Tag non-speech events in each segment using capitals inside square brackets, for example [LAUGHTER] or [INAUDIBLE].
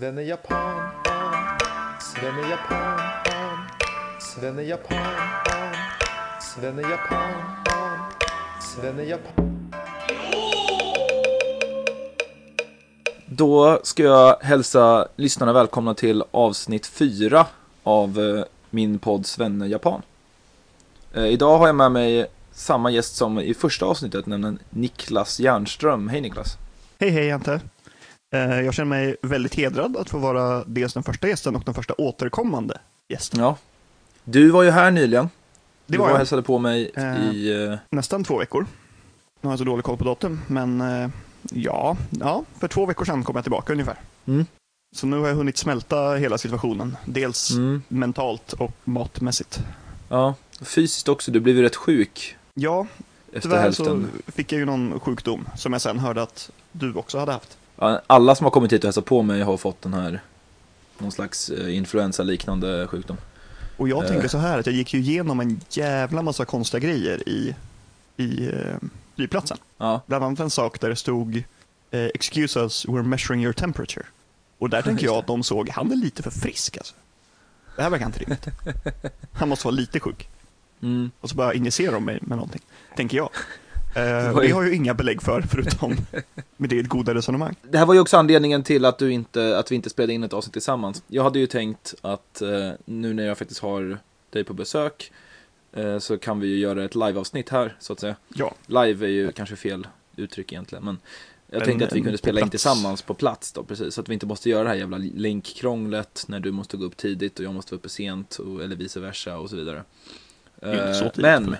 Svenne Japan, Svenne Japan, Svenne Japan, Svenne Japan, Svenne Japan. Då ska jag hälsa lyssnarna välkomna till avsnitt 4 av eh, min podd Svenne Japan. Eh, Idag har jag med mig samma gäst som i första avsnittet, nämligen Niklas Järnström. Hej Niklas! Hej hej Ante. Eh, Jag känner mig väldigt hedrad att få vara dels den första gästen och den första återkommande gästen. Ja, du var ju här nyligen. Det du var och jag. hälsade på mig Eh. i... eh, Nästan två veckor. Nu har jag så dålig koll på datum, men eh, ja, ja, för två veckor sedan kom jag tillbaka ungefär. Mm. Så nu har jag hunnit smälta hela situationen, dels Mm, mentalt och matmässigt. ja, fysiskt också. Du blev ju rätt sjuk Ja, efter tyvärr hälften. så fick jag ju någon sjukdom som jag sen hörde att du också hade haft. Ja, alla som har kommit hit och hälsat på mig har fått den här någon slags eh, influensa-liknande sjukdom. Och jag Eh. tänkte så här att jag gick ju igenom en jävla massa konstiga grejer i, i eh, flygplatsen. Ja, Bland annat en sak där det stod eh, “Excuse us, we're measuring your temperature”. Och där tänker Just jag att de såg, han är lite för frisk alltså. Det här verkar inte rimligt. [LAUGHS] Han måste vara lite sjuk. mm. Och så bara injicerar de mig med någonting, tänker jag. Eh, det har ju inga belägg för, förutom med det goda resonemang. Det här var ju också anledningen till att, du inte, att vi inte spelade in ett avsnitt tillsammans. Jag hade ju tänkt att eh, nu när jag faktiskt har dig på besök eh, så kan vi ju göra ett live-avsnitt här, så att säga. Ja, Live är ju kanske fel uttryck egentligen, men jag Men, tänkte att vi eh, kunde på spela in tillsammans på plats då, precis. Så att vi inte måste göra det här jävla länkkrånglet när du måste gå upp tidigt och jag måste vara uppe sent, och, eller vice versa och så vidare. Eh, men mig.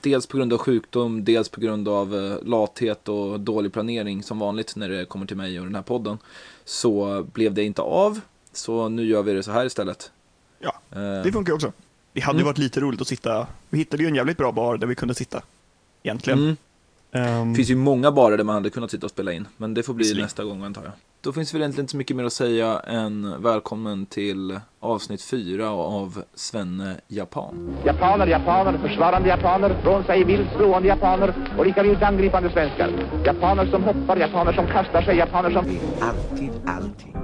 Dels på grund av sjukdom, dels på grund av eh, lathet och dålig planering som vanligt när det kommer till mig och den här podden. Så blev det inte av, så nu gör vi det så här istället. Ja, Eh, Det funkar också. Det hade ju Mm. varit lite roligt att sitta, vi hittade ju en jävligt bra bar där vi kunde sitta. Egentligen. mm. Ehm, Det finns ju många barer där man hade kunnat sitta och spela in, men det får bli Visserligen. nästa gång antar jag. Då finns väl egentligen inte så mycket mer att säga än välkommen till avsnitt 4 av Svenne Japan. Japaner, japaner, försvarande japaner, från sig vilt slående japaner och lika vilt angripande svenskar. Japaner som hoppar, japaner som kastar sig, japaner som... Alltid allting.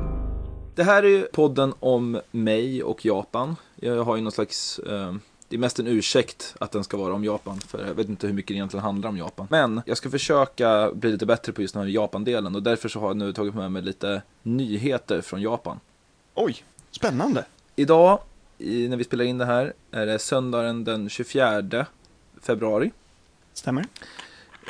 Det här är ju podden om mig och Japan. Jag har ju någon slags, eh, det är mest en ursäkt att den ska vara om Japan, för jag vet inte hur mycket det egentligen handlar om Japan. Men jag ska försöka bli lite bättre på just den här Japan-delen och därför så har jag nu tagit med mig lite nyheter från Japan. Oj, spännande. Idag, i, när vi spelar in det här, är det söndagen den 24 februari. Stämmer.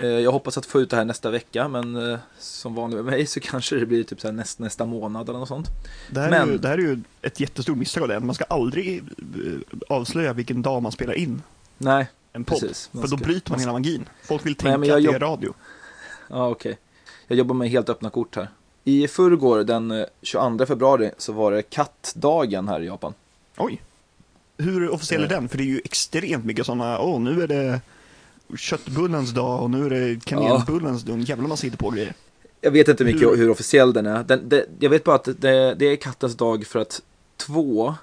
Eh, Jag hoppas att få ut det här nästa vecka, men eh, som vanligt med mig så [LAUGHS] kanske det blir typ så här näst, nästa månad eller något sånt. Det här, är Men- ju, det här är ju ett jättestort misstag av det. Man ska aldrig eh, avslöja vilken dag man spelar in Nej, en podd. Precis, man för då ska- bryter man hela magin. Folk vill Nej, tänka jag att det är jobb- radio. Ja, okej. Jag jobbar med helt öppna kort här. I förrgår, den eh, 22 februari, så var det kattdagen här i Japan. Oj. Hur officiell är den? För det är ju extremt mycket sådana, åh nu är det köttbullens dag och nu är det kanelbullens dag. En jävla massa på grejer. Jag vet inte mycket Hur- hur, officiell den är. Den, det, jag vet bara att det, det är kattens dag för att två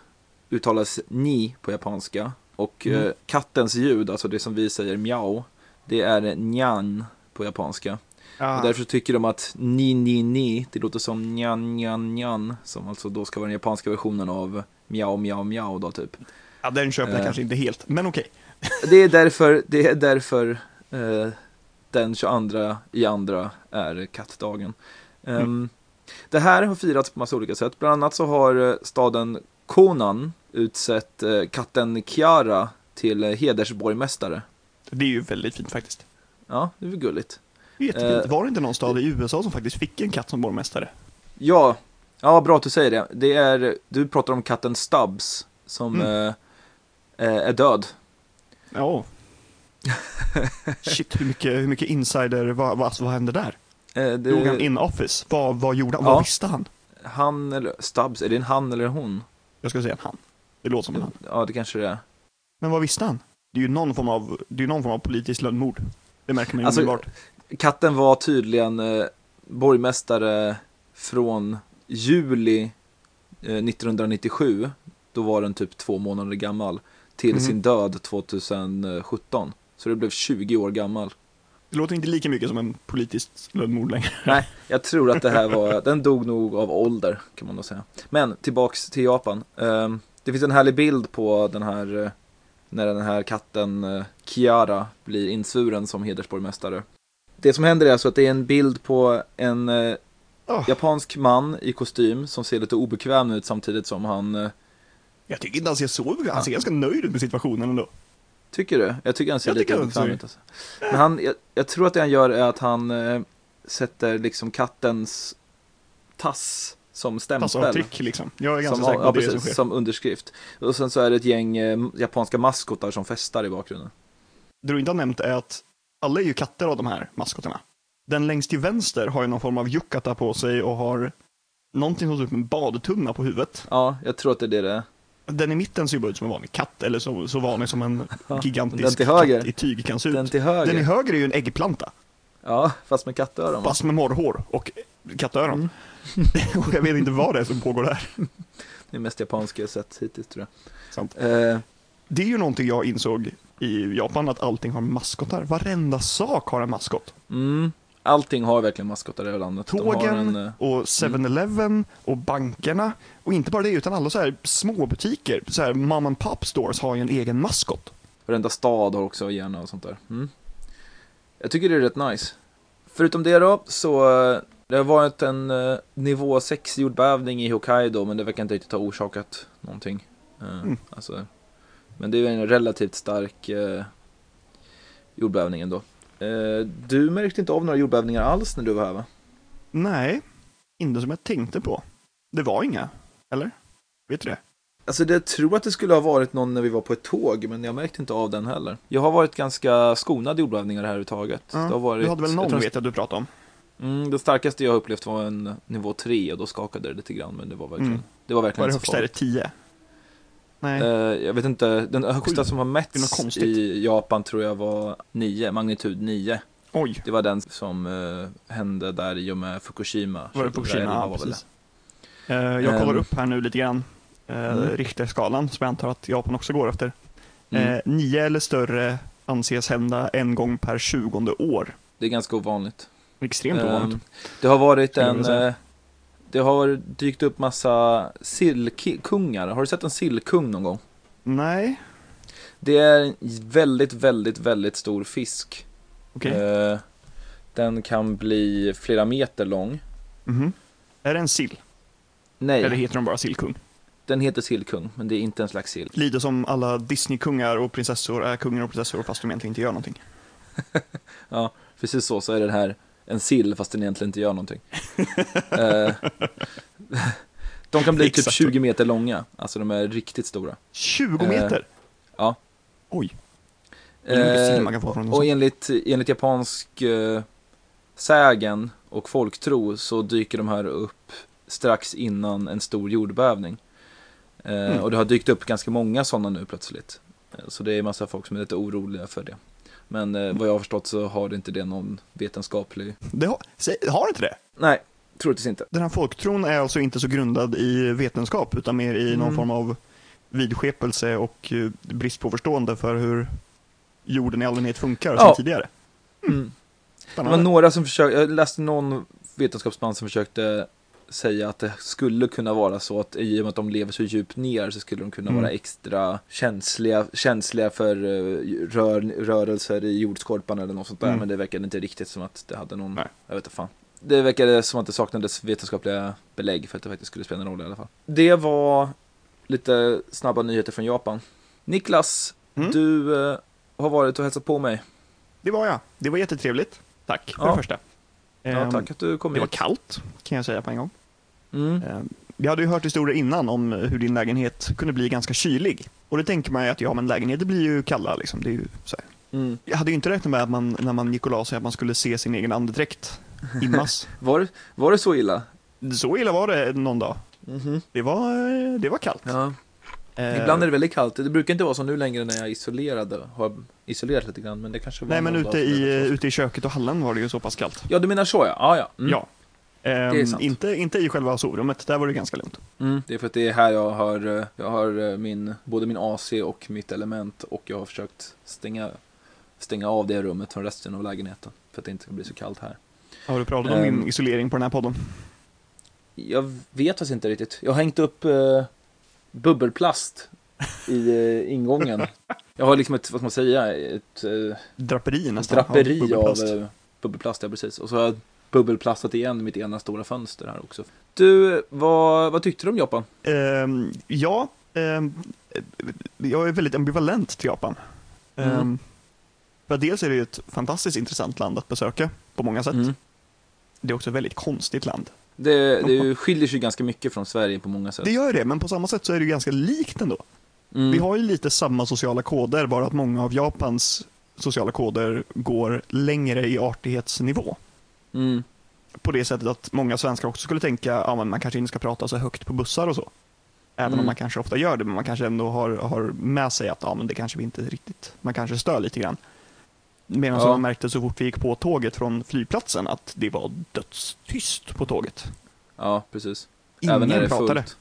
uttalas ni på japanska. Och Mm. eh, kattens ljud, alltså det som vi säger mjau, det är njan på japanska. Ah, Och därför tycker de att ni, ni, ni, det låter som njan, njan, njan. Som alltså då ska vara den japanska versionen av mjau, mjau, mjau då typ. ja, den köper jag eh. kanske inte helt, men okej. Det är därför, det är därför eh, den 22 i andra är kattdagen. Ehm, Det här har firats på massa olika sätt. Bland annat så har eh, staden Konan utsett eh, katten Kiara till eh, hedersborgmästare. Det är ju väldigt fint faktiskt. Ja, det är väl gulligt. Det är Jättefint. Eh. Var det inte någon stad i USA som faktiskt fick en katt som borgmästare? Ja, ja bra att du säger det. det är, du pratar om katten Stubbs som Mm. eh, eh, är död. Ja. [LAUGHS] Shit, hur mycket, hur mycket insider, vad, vad, alltså, vad hände där? Eh, det, Dog han in office? Vad, vad gjorde han? Ja. Vad visste han? Han eller Stubbs, är det en han eller en hon? Jag skulle säga en han. Det låter som en han. Ja, det kanske det är. Men vad visste han? Det är ju någon form av, det är någon form av politiskt lönnmord. Det märker man ju Alltså, omedelbart. Katten var tydligen eh, borgmästare från juli eh, 1997. Då var den typ två månader gammal. Till Mhm. sin död 2017. Så det blev 20 år gammal. Det låter inte lika mycket som en politiskt lönnmord längre. [LAUGHS] Nej, jag tror att det här var, den dog nog av ålder kan man nog säga. Men tillbaks till Japan. Ehm, det finns en härlig bild på den här, eh, när den här katten eh, Kiara blir insvuren som hedersborgmästare. Det som händer är alltså att det är en bild på en Oh, japansk man i kostym som ser lite obekväm ut samtidigt som han jag tycker inte han ser så. Han ser ganska nöjd ut med situationen ändå. Tycker du? Jag tycker han ser Jag lite ser- ut. Alltså. Men han, jag, jag tror att det han gör är att han eh, sätter liksom kattens tass som stämpel. Passavtryck liksom. Jag är ganska Som, säker på ja, det det som precis, sker. som underskrift. Och sen så är det ett gäng eh, japanska maskotar som festar i bakgrunden. Det du inte har nämnt är att alla är ju katter av de här maskotarna. Den längst till vänster har ju någon form av yukata på sig och har någonting som ser ut som en badtunna på huvudet. Ja, jag tror att det är det det är. Den i mitten ser ju bara ut som en vanlig katt, eller så, så vanlig som en Ja, gigantisk katt i tyg kan se ut. Den till höger. Den i höger är ju en äggplanta, Ja, fast med kattöron. fast med morrhår och kattöron. Mm. [LAUGHS] och jag vet inte vad det är som pågår där. [LAUGHS] Det är mest japanska jag sett hittills tror Sant. jag. Eh, Det är ju någonting jag insåg i Japan, att allting har maskotar. Varenda sak har en maskot. mm, allting har verkligen maskotar i det här landet. Tågen en, eh, och 7-Eleven och bankerna. Och inte bara det, utan alla så här små butiker, så här mom and pop stores har ju en egen maskot. Varenda stad har också gärna och sånt där. Mm. Jag tycker det är rätt nice. Förutom det då, så eh, det har varit en eh, nivå 6 jordbävning i Hokkaido, men det verkar inte riktigt ha orsakat någonting. Eh, Mm. alltså, men det är en relativt stark eh, jordbävning ändå. Eh, du märkte inte av några jordbävningar alls när du var här va? Nej, inte som jag tänkte på. Det var inga, eller? Vet du det? Alltså det tror att det skulle ha varit någon när vi var på ett tåg, men jag märkte inte av den heller. Jag har varit ganska skonad jordbävningar här överhuvudtaget. Ja, det har varit, du hade väl jag någon tror- vet jag du pratade om. Mm, det starkaste jag upplevt var en nivå 3 och då skakade det lite grann, men det var verkligen, Mm. det var Var verkligen det inte så högsta? Är det farligt. 10? Nej. Eh, jag vet inte, den högsta Sju. som har mätts i Japan tror jag var 9, magnitud 9. Oj, Det var den som eh, hände där i och med Fukushima. var det 2011 Fukushima? Ja, precis. Eh, jag kollar Ehm. upp här nu lite grann. Uh, Mm. Richterskalan, som jag antar att Japan också går efter. Mm. Eh, nio eller större anses hända en gång per tjugonde år. Det är ganska ovanligt. Extremt Ehm, ovanligt. Det har varit en... Det har dykt upp massa sillkungar. Har du sett en sillkung någon gång? Nej, Det är en väldigt, väldigt, väldigt stor fisk. okej. Eh, Den kan bli flera meter lång. Mhm. Är det en sill? Nej, Eller heter de bara sillkung? den heter sillkung, men det är inte en slags sill. Lite som alla Disney-kungar och prinsessor är kungar och prinsessor fast de egentligen inte gör någonting. [LAUGHS] Ja, precis så, så är det här en sill fast den egentligen inte gör någonting. [LAUGHS] Eh, de kan bli typ Exakt. 20 meter långa, alltså de är riktigt stora. 20 Eh, meter? ja. Oj. Eh, och enligt, enligt japansk eh, sägen och folktro så dyker de här upp strax innan en stor jordbävning. Eh, Mm. Och det har dykt upp ganska många sådana nu plötsligt. Så det är massa folk som är lite oroliga för det. Men eh, vad jag har förstått så har det inte det någon vetenskaplig... Det har, har inte det? Nej, troligtvis inte. Den här folktron är alltså inte så grundad i vetenskap utan mer i någon Mm. form av vidskepelse och eh, brist på förstående för hur jorden i allmänhet funkar Ja. som tidigare. Mm. Det var några som försökte, jag läste någon vetenskapsman som försökte säga att det skulle kunna vara så att i och med att de lever så djupt ner så skulle de kunna Mm. vara extra känsliga, känsliga för eh, rör, rörelser i jordskorpan eller något sånt där. Mm. Men det verkade inte riktigt som att det hade någon, Nej. jag vet inte fan. Det verkade som att det saknades vetenskapliga belägg för att det faktiskt skulle spela en roll i alla fall. Det var lite snabba nyheter från Japan. Niklas, Mm. du eh, har varit och hälsat på mig. Det var jag. Det var jättetrevligt. Tack för Ja. det första. Ja, Ehm, tack att du kom Det var hit. kallt, kan jag säga på en gång. Mm. Ehm, Vi hade ju hört historier innan om hur din lägenhet kunde bli ganska kylig. Och det tänker man ju att ja, men lägenheter blir ju kalla liksom. Det är ju så. Mm. Jag hade ju inte räknat med att man, när man gick och la sig, att man skulle se sin egen andedräkt immas. [LAUGHS] Var, var det så illa? så illa var det någon dag. Det var, eh, det var kallt. Ja. Eh, Ibland är det väldigt kallt. Det brukar inte vara så nu längre när jag är isolerad. Har isolerat lite grann, men det kanske var Nej, men ute det i, ute i köket och hallen var det ju så pass kallt. Ja, du menar så ja. Ja, ja. Mm. Ja. Ehm, inte, inte i själva sovrummet, där var det ganska lugnt. Mm. Det är för att det är här jag har, jag har eh, min, både min AC och mitt element och jag har försökt stänga stänga av det rummet från resten av lägenheten. För att det inte ska bli så kallt här. Har du pratat om Ehm. din isolering på den här podden? Jag vet faktiskt inte riktigt. Jag har hängt upp eh, bubbelplast i eh, ingången. [LAUGHS] Jag har liksom ett, vad ska man säga, ett eh, Draperi nästan. draperi av bubbelplast. eh, bubbelplast, ja precis. Och så har jag bubbelplastat igen mitt ena stora fönster här också. Du, vad, vad tyckte du om Japan? Ehm, ja, ehm, jag är väldigt ambivalent till Japan. Mm. för dels är det ju ett fantastiskt intressant land att besöka på många sätt. Mm. Det är också ett väldigt konstigt land. Det, det ju- skiljer sig ganska mycket från Sverige på många sätt. Det gör det, men på samma sätt så är det ganska likt ändå. Mm. Vi har ju lite samma sociala koder, bara att många av Japans sociala koder går längre i artighetsnivå. Mm. På det sättet att många svenskar också skulle tänka ja, man kanske inte ska prata så högt på bussar och så. Även Mm. om man kanske ofta gör det, men man kanske ändå har, har med sig att ja, men det kanske vi inte riktigt, man kanske stör lite grann. Medan Ja. man märkte så fort vi gick på tåget från flygplatsen att det var dödstyst på tåget. Ja, precis. Ingen Även när det pratade fullt.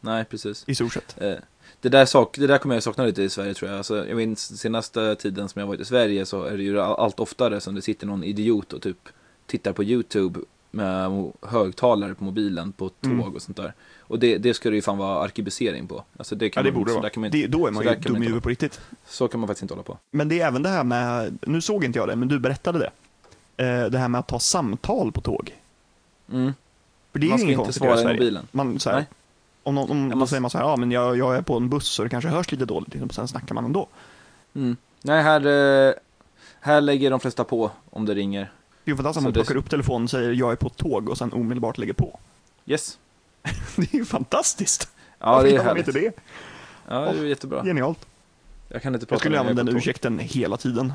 Nej, precis. i stort sett. Eh, Det där, sak, det där kommer jag sakna lite i Sverige tror jag. Alltså, jag minns senaste tiden som jag varit i Sverige så är det ju all- allt oftare som det sitter någon idiot och typ tittar på YouTube med högtalare på mobilen på tåg Mm. och sånt där. Och det, det ska det ju fan vara arkebusering på. Alltså det Ja, kan det man, borde det vara. man inte, Det, då är man ju man dum i inte huvudet på riktigt. Så kan man faktiskt inte hålla på. Men det är även det här med, nu såg inte jag det, men du berättade det. Eh, Det här med att ta samtal på tåg. Mm. För det är Man ju ska inget inte konstigt att göra svara i mobilen. Man, så här, om någon, om, Ja, man- säger man så här, ja men jag, jag är på en buss så det kanske hörs lite dåligt, liksom, sen snackar man ändå. Mm. Nej, här, eh, här lägger de flesta på om det ringer. Det är ju fantastiskt om man det- plockar upp telefonen och säger jag är på ett tåg och sen omedelbart lägger på. Yes. [LAUGHS] Det är ju fantastiskt! Ja, Varför det är härligt. inte det? Ja, det är jättebra. Genialt. Jag kan inte prata Jag skulle använda den ursäkten hela tiden.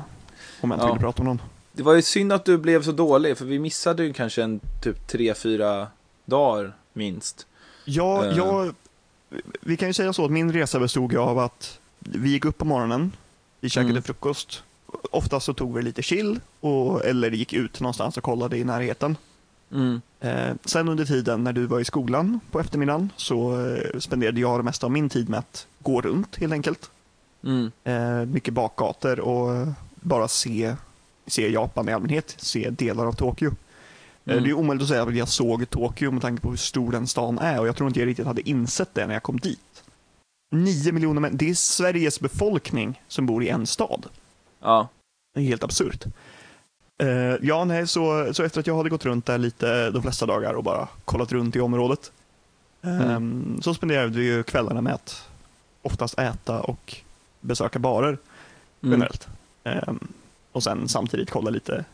Om jag inte Ja. ville prata om någon. Det var ju synd att du blev så dålig, för vi missade ju kanske en typ tre fyra dagar minst. Ja, Eh. jag, vi kan ju säga så att min resa bestod av att vi gick upp på morgonen, vi käkade Mm. frukost. Oftast så tog vi lite chill, och, eller gick ut någonstans och kollade i närheten. Mm. Eh, sen under tiden när du var i skolan på eftermiddagen så eh, spenderade jag det mesta av min tid med att gå runt helt enkelt. Mm. Eh, mycket bakgator och bara se, se Japan i allmänhet, se delar av Tokyo. Eh, Mm. Det är omöjligt att säga att jag såg Tokyo med tanke på hur stor den stan är och jag tror inte jag riktigt hade insett det när jag kom dit. Nio miljoner människor, det är Sveriges befolkning som bor i en stad. Ja. Det är helt absurt. Eh, ja, nej, så, så efter att jag hade gått runt där lite de flesta dagar och bara kollat runt i området. ehm, Så spenderade vi ju kvällarna med att oftast äta och besöka barer Mm. generellt. Ehm, och sen samtidigt kolla lite,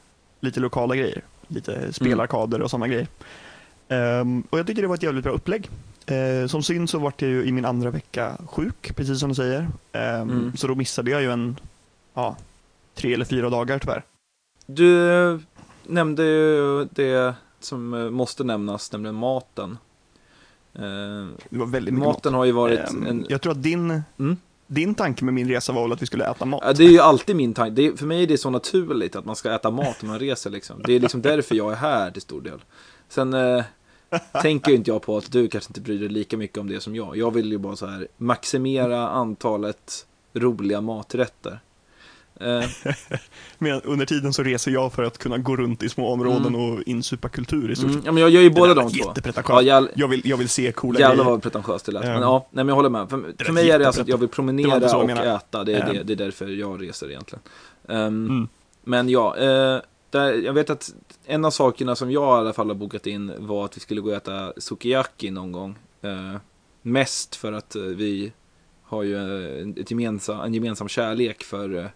lite lokala grejer. Lite spelarkader och sådana grejer. Ehm, och jag tycker det var ett jävligt bra upplägg. Eh, som syns så vart jag ju i min andra vecka sjuk, precis som du säger. Mm. Så då missade jag ju en, ja, tre eller fyra dagar tyvärr. Du nämnde ju det som eh, måste nämnas, nämligen maten. Eh, maten har ju mat. varit Ehm, en... Jag tror att din, Mm. din tanke med min resa var väl att vi skulle äta mat. Det är ju alltid min tanke. Är, för mig är det så naturligt att man ska äta mat när man reser. Liksom. Det är liksom därför jag är här till stor del. Sen eh, tänker ju inte jag på att du kanske inte bryr dig lika mycket om det som jag. Jag vill ju bara så här maximera antalet roliga maträtter. Eh, [LAUGHS] Men under tiden så reser jag för att kunna gå runt i små områden Mm. och insupa kultur i stort mm, ja, men jag gör ju båda de två. Ja, jag, jag, vill, jag vill se coola Jävlar vad pretentiöst det lät. Ja. Men ja, nej men jag håller med. För, Det för mig är det alltså att jag vill promenera och menade. äta. Det är, det, det är därför jag reser egentligen. Ehm, Mm. Men ja, eh, där, jag vet att en av sakerna som jag i alla fall har bokat in var att vi skulle gå och äta sukiyaki någon gång. Eh, mest för att eh, vi har ju eh, ett gemensam, en gemensam kärlek för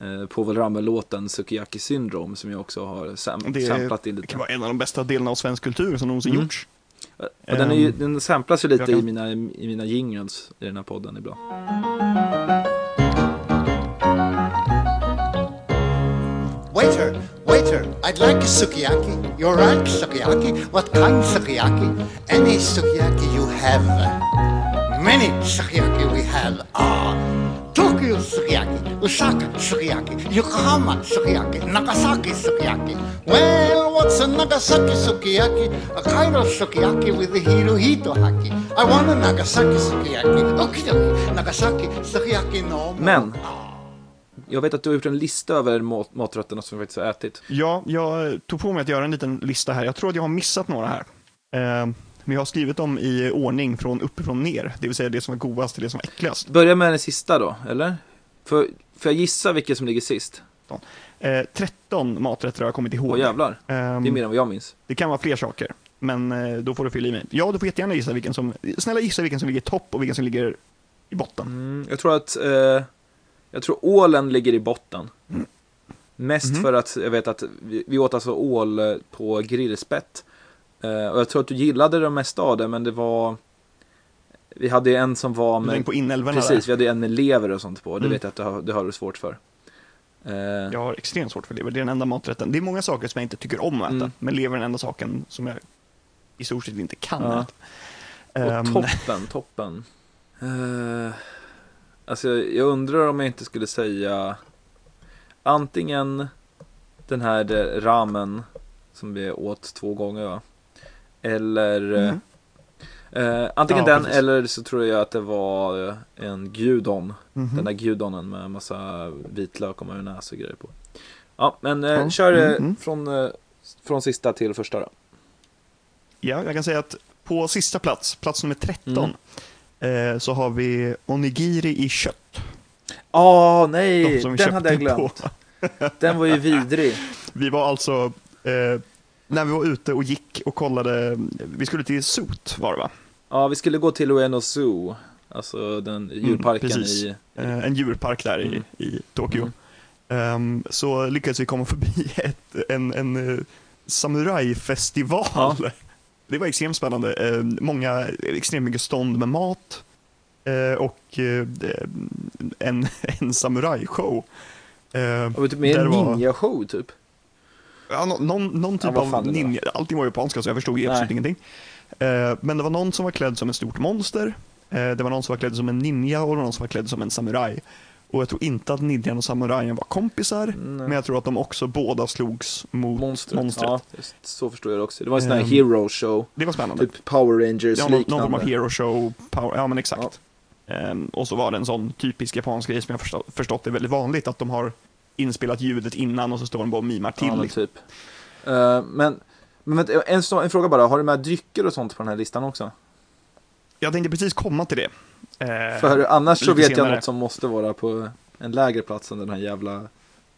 eh, eh, Povel Ramel-låten Sukiyaki Syndrome som jag också har sam- Det- samplat in Det lite. kan vara en av de bästa delarna av svensk kultur som någonsin Mm. gjorts. Och den, är ju, Ehm, den samplas ju lite kan- i mina, i mina jingles i den här podden ibland. Waiter, waiter, I'd like a sukiyaki. You're right, sukiyaki. What kind sukiyaki? Any sukiyaki you have. Many sukiyaki we have. Ah, Tokyo sukiyaki, Osaka sukiyaki, Yokohama sukiyaki, Nagasaki sukiyaki. Well, what's a Nagasaki sukiyaki? A Cairo sukiyaki with the Hirohito haki. I want a Nagasaki sukiyaki. Okidoki, Nagasaki sukiyaki no. Men, jag vet att du har gjort en lista över mat, maträtterna som vi faktiskt har ätit. Ja, jag tog på mig att göra en liten lista här. Jag tror att jag har missat några här. Eh, men jag har skrivit dem i ordning från uppifrån ner, det vill säga det som var godast till det som var äckligast. Börja med den sista då, eller? Får, får jag gissa vilken som ligger sist? Eh, 13 maträtter har jag kommit ihåg. Åh jävlar, det är mer än vad jag minns. det kan vara fler saker, men eh, då får du fylla i mig. Ja, du får jättegärna gissa vilken som, snälla gissa vilken som ligger i topp och vilken som ligger i botten. Mm, jag tror att, eh, jag tror ålen ligger i botten. Mest Mhm. för att jag vet att vi, vi åt alltså ål på grillspett. Eh, och jag tror att du gillade det mesta av det, men det var... Vi hade ju en som var Du med... på inälvorna Precis, där. vi hade en med lever och sånt på. Det Mm. vet jag att du har, det har du svårt för. Eh, Jag har extremt svårt för lever, det är den enda maträtten. Det är många saker som jag inte tycker om att äta, Mm. men lever är den enda saken som jag i stort sett inte kan Ja. äta. Och Ehm, toppen, toppen. Uh, alltså jag, jag undrar om jag inte skulle säga antingen den här eh, ramen som vi åt två gånger va? Eller eh, Mm. Eh, antingen Ja, den precis. eller så tror jag att det var eh, en gudon. mhm. Den där gudonen med massa vitlök och majonnäs och grejer på. Ja, men eh, kör eh, mm, mm. från, eh, från sista till första då. Ja, jag kan säga att på sista plats, plats nummer 13, Mm. eh, så har vi onigiri i kött. Åh De nej, vi den hade jag glömt. [LAUGHS] Den var ju vidrig. Vi var alltså, eh, när vi var ute och gick och kollade, vi skulle till Sot var det va? Ja, vi skulle gå till Ueno Zoo, alltså den djurparken precis. i... Eh, en djurpark där Mm. i, i Tokyo. Mm. Ehm, så lyckades vi komma förbi [LAUGHS] ett, en, en uh, samurajfestival. Ja. [LAUGHS] Det var extremt spännande. Eh, många, extremt mycket stånd med mat eh, och eh, en, [LAUGHS] en samurajshow. Eh, Och typ med en ninja-show typ. Ja, nå- någon, någon typ Ja, av ninja, allting var japanska så jag förstod absolut ingenting. Eh, men det var någon som var klädd som ett stort monster, eh, det var någon som var klädd som en ninja och det var någon som var klädd som en samuraj. Och jag tror inte att ninjan och samurajen var kompisar, Nej. men jag tror att de också båda slogs mot Monstret. monstret. Ja, just, så förstår jag det också. Det var en sån här Ehm, hero show. Det var spännande. Typ Power Rangers ja, någon, någon liknande. form av hero show, power, ja men exakt. Ehm, och så var det en sån typisk japansk grej som jag förstå, förstått är väldigt vanligt, att de har inspelat ljudet innan och så står de bara och mimar till. Ja, men liksom. typ. Eh, men, men vänta, en, en fråga bara, har du med drycker och sånt på den här listan också? Jag tänkte precis komma till det. Eh, För annars så vet jag senare. något som måste vara på en lägre plats än den här jävla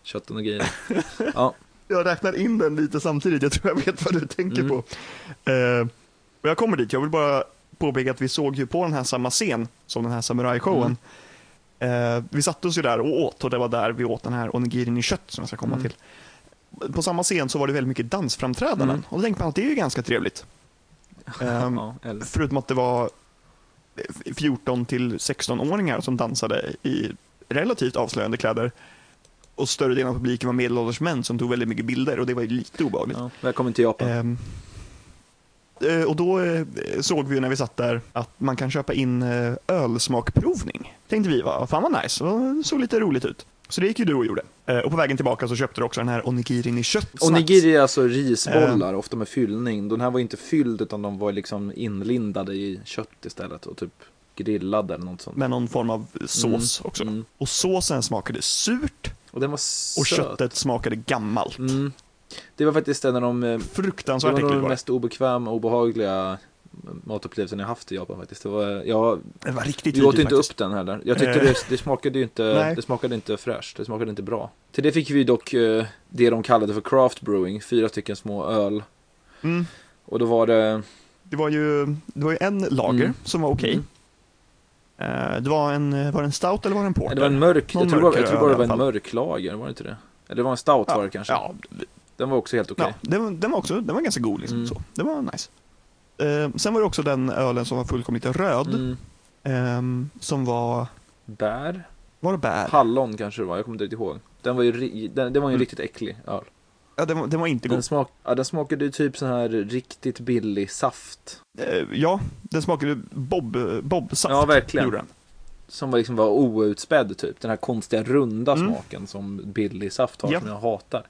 kötten och grejer. [LAUGHS] Ja, Jag räknar in den lite samtidigt, jag tror jag vet vad du tänker Mm. på. Eh, och jag kommer dit, jag vill bara påpeka att vi såg ju på den här samma scen som den här samurajshowen. Mm. Eh, vi satte oss ju där och åt och det var där vi åt den här onigirin i kött som jag ska komma Mm. till. På samma scen så var det väldigt mycket dansframträdanden Mm. och då tänkte man att det är ju ganska trevligt. [LAUGHS] Ehm, ja. Förutom att det var 14 till 16-åringar som dansade i relativt avslöjande kläder. Och större delen av publiken var medelålders män som tog väldigt mycket bilder och det var ju lite obehagligt. Ja, välkommen till Japan. Ehm, eh, och då eh, såg vi ju när vi satt där att man kan köpa in eh, ölsmakprovning. Tänkte vi, va, fan vad nice, det såg lite roligt ut. Så det gick ju du och gjorde. Eh, och på vägen tillbaka så köpte du också den här onigirin i kött. Onigiri är alltså risbollar, Ehm. ofta med fyllning. Den här var inte fylld utan de var liksom inlindade i kött istället och typ grillade eller något sånt. Med någon form av sås Mm, också. mm. Och såsen smakade surt Och den var och söt. köttet smakade gammalt. Mm. Det var faktiskt en av de, eh, det Fruktansvärt var den var det. mest obekväma och obehagliga matupplevelsen jag haft i Japan faktiskt. Det var, jag, Det var riktigt vi åt inte faktiskt. upp den heller. Jag tyckte Eh. det, det smakade ju inte, Nej. det smakade inte fräscht. Det smakade inte bra. Till det fick vi dock eh, det de kallade för craft brewing, fyra stycken små öl. Mm. Och då var det, Det var ju, det var ju en lager Mm. som var okej. Mm. Eh, det var en, var det en stout eller var det en porter? det var en mörk, Någon jag tror, bara, jag tror bara det var en mörk lager, var det inte det? Eller det var en stout var det kanske? Ja, Den var också helt okej. ja den, var, den var också den var ganska god. Liksom, Mm. så. Det var nice. Eh, sen var det också den ölen som var fullkomligt röd. Mm. ehm, som var, Bär? var det bär? Hallon kanske det var, jag kommer inte riktigt ihåg. Den var ju, den, den var ju en Mm. riktigt äcklig öl. Ja, den, var- den var inte Den, god. smak, ja, den smakade ju typ sån här riktigt billig saft. Eh, ja, den smakade bob, bobsaft. Ja, verkligen. gjorde den. Som var liksom var outspädd typ. Den här konstiga runda Mm. smaken som billig saft har Ja. som jag hatar.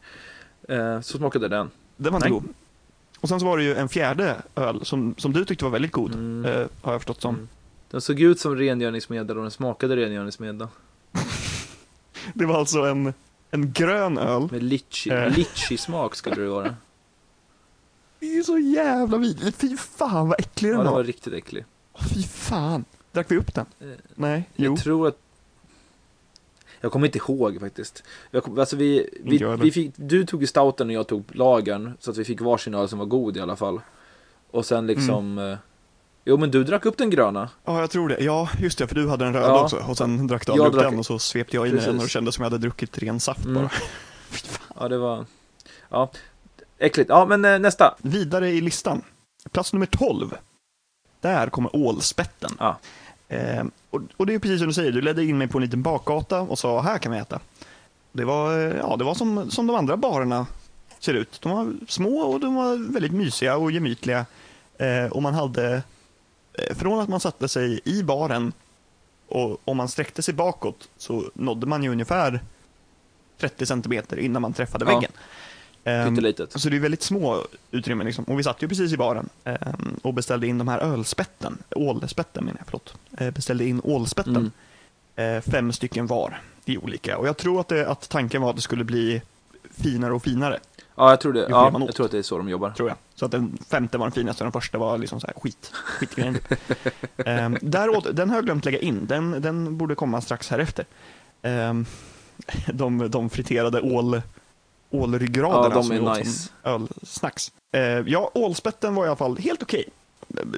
Eh, så smakade den. Den var inte god. Och sen så var det ju en fjärde öl som, som du tyckte var väldigt god. Mm. eh, har jag förstått som. Mm. Den såg ut som rengöringsmedel och den smakade rengöringsmedel. [LAUGHS] Det var alltså en, en grön öl. Med litchi, Eh. litchi-smak skulle det vara. Det är så jävla vidrigt. Fy fan vad äcklig Ja, den den var. var riktigt äcklig. Fy fan. Drack vi upp den? Eh, Nej, jo. Jag tror att... Jag kommer inte ihåg faktiskt. Kom, alltså vi, vi, vi fick, du tog ju stouten och jag tog lagern. Så att vi fick varsin öl som var god i alla fall. Och sen liksom... Mm. Eh, jo men du drack upp den gröna. Ja, jag tror det. Ja, just det, för du hade en röd Ja. också. Och sen drack du aldrig upp drack- den och så svepte jag i mig Precis. den och kände som jag hade druckit ren saft Mm. [LAUGHS] bara. Ja det var... Ja. Äckligt. Ja men eh, nästa. Vidare i listan. Plats nummer 12. Där kommer ålspetten. Ja. Eh, och, och det är precis som du säger, du ledde in mig på en liten bakgata och sa här kan vi äta. Det var, eh, ja, det var som, som de andra barerna ser ut. De var små och de var väldigt mysiga och gemytliga. Eh, och man hade, eh, från att man satte sig i baren och om man sträckte sig bakåt så nådde man ju ungefär 30 centimeter innan man träffade Ja. väggen. Ehm, Pyttelitet. så det är väldigt små utrymmen liksom. Och vi satt ju precis i baren ehm, och beställde in de här ölspetten, ålspetten menar jag, förlåt. Eh, beställde in ålspetten, Mm. eh, fem stycken var i olika. Och jag tror att, det, att tanken var att det skulle bli finare och finare, Ja jag tror det. Ja, åt. jag tror att det är så de jobbar. tror jag. Så att den femte var den finaste och den första var liksom så här skit, skitgrejen. [LAUGHS] um, däråt, den har jag glömt lägga in, den, den borde komma strax här efter. Ehm, [LAUGHS] de, de friterade ål, ålryggraderna Ja, de som är nice. som ölsnacks. Eh, ja, ålspetten var i alla fall helt okej.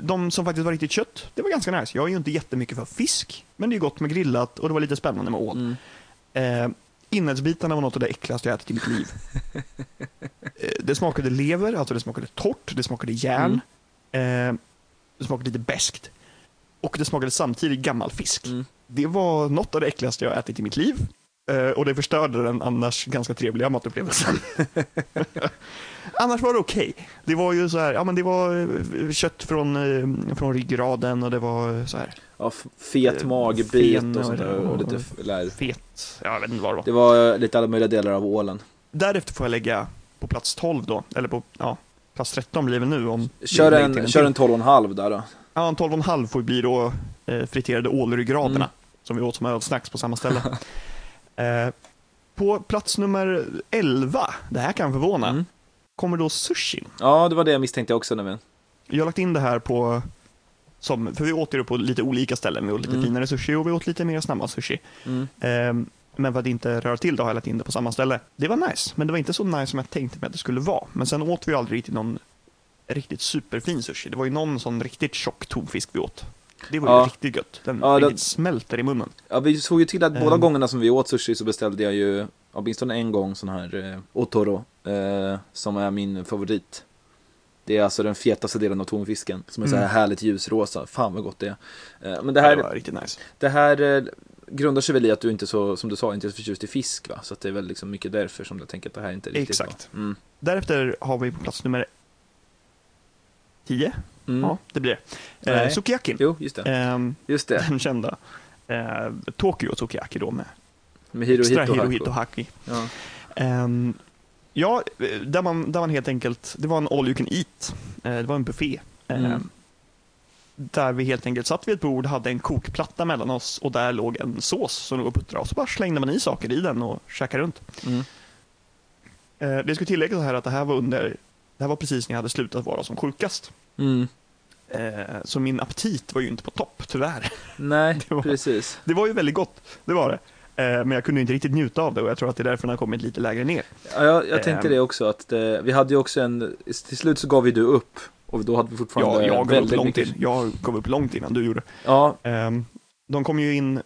De som faktiskt var riktigt kött, det var ganska nice. Jag är ju inte jättemycket för fisk, men det är gott med grillat och det var lite spännande med ål. Mm. Eh, inälvsbitarna var något av det äckligaste jag ätit i mitt liv. [LAUGHS] eh, det smakade lever, alltså det smakade torrt, det smakade järn. Mm. Eh, det smakade lite beskt. Och det smakade samtidigt gammal fisk. Mm. Det var något av det äckligaste jag ätit i mitt liv. Eh, och det förstörde den annars ganska trevliga matupplevelsen. [LAUGHS] annars var det okej. Det var ju så här, ja men det var eh, kött från, eh, från ryggraden och det var så här Ja, fet magbit fen och sånt där. och- Och lite, eller, fet, jag vet inte vad det var. det var lite alla möjliga delar av ålen. Därefter får jag lägga på plats 12 då, eller på, ja, plats 13 blir det väl nu om Kör en, kör en 12,5 där då. Ja, en 12,5 får bli då eh, friterade ålryggraderna Mm. som vi åt som ölsnacks på samma ställe. [LAUGHS] eh, på plats nummer 11, det här kan förvåna, Mm. kommer då sushin. Ja, det var det jag misstänkte också nämligen. Jag har lagt in det här på, som, för vi åt det på lite olika ställen. Vi åt lite Mm. finare sushi och vi åt lite mer snabba sushi. Mm. Ehm, men för att inte röra till det har jag lagt in det på samma ställe. Det var nice, men det var inte så nice som jag tänkte mig att det skulle vara. Men sen åt vi aldrig till någon riktigt superfin sushi. Det var ju någon sån riktigt tjock tonfisk vi åt. Det var ju Ja. riktigt gött. Den Ja, det- riktigt smälter i munnen. Ja, vi såg ju till att båda Ehm. gångerna som vi åt sushi så beställde jag ju åtminstone en gång sån här eh, otoro, eh, som är min favorit. Det är alltså den fetaste delen av tonfisken, som är så här Mm. härligt ljusrosa. Fan vad gott det är. Eh, men det Det, här, var riktigt nice. det här eh, grundar sig väl i att du inte så, som du sa, inte är så förtjust i fisk va? Så att det är väl liksom mycket därför som jag tänker att det här inte är riktigt Exakt. Mm. Därefter har vi på plats nummer 10. Mm. Ja, det blir det. Eh, sukiyaki. Jo, just det. Ehm, Just det. [LAUGHS] den kända. Eh, Tokyo Sukiyaki då med Med extra Hirohito Hirohito Hako. Haki. Ja. Ehm, ja, eh, där man, där man helt enkelt, det var en all you can eat. Eh, det var en buffé. Ehm, Mm. Där vi helt enkelt satt vid ett bord, hade en kokplatta mellan oss och där låg en sås som låg och puttrade. Och så bara slängde man i saker i den och käkade runt. Mm. Eh, det ska tilläggas här att det här var under, det här var precis när jag hade slutat vara som sjukast. Mm. Eh, så min aptit var ju inte på topp, tyvärr. Nej, [LAUGHS] Det var- precis. Det var ju väldigt gott, det var det. Eh, men jag kunde inte riktigt njuta av det och jag tror att det är därför den har kommit lite lägre ner. Ja, jag, jag tänkte Ehm. det också att eh, vi hade ju också en, till slut så gav ju du upp och då hade vi fortfarande Ja, jag gav upp långt mycket. in. Jag gav upp långt innan du gjorde. Ja, Ehm, de kom ju in,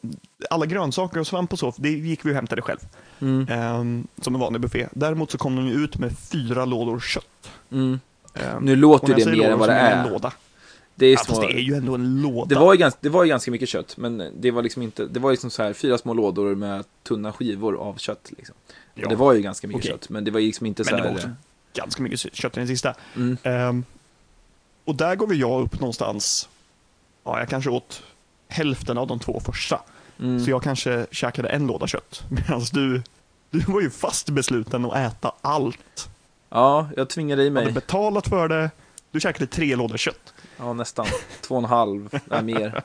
alla grönsaker och svamp och så, det gick vi och hämtade själv. mm, Ehm, som en vanlig buffé. Däremot så kom de ju ut med fyra lådor kött. mm. Ehm, Nu låter ju det mer än vad så det är. En låda. Det är Ja, små, det är ju ändå en låda. det var ju ganska, det var ju ganska mycket kött, men det var liksom inte, det var liksom så här fyra små lådor med tunna skivor av kött liksom. Ja, det var ju ganska mycket okej. kött, men det var liksom inte så men det här. var också ganska mycket kött i den sista. Mm, Ehm, och där går väl jag upp någonstans, ja jag kanske åt hälften av de två första. mm. Så jag kanske käkade en låda kött. [LAUGHS] Medan du, du var ju fast besluten att äta allt. Ja, jag tvingade i Du hade mig. betalat för det, du käkade tre lådor kött. Ja, nästan. Två och en halv, nej mer.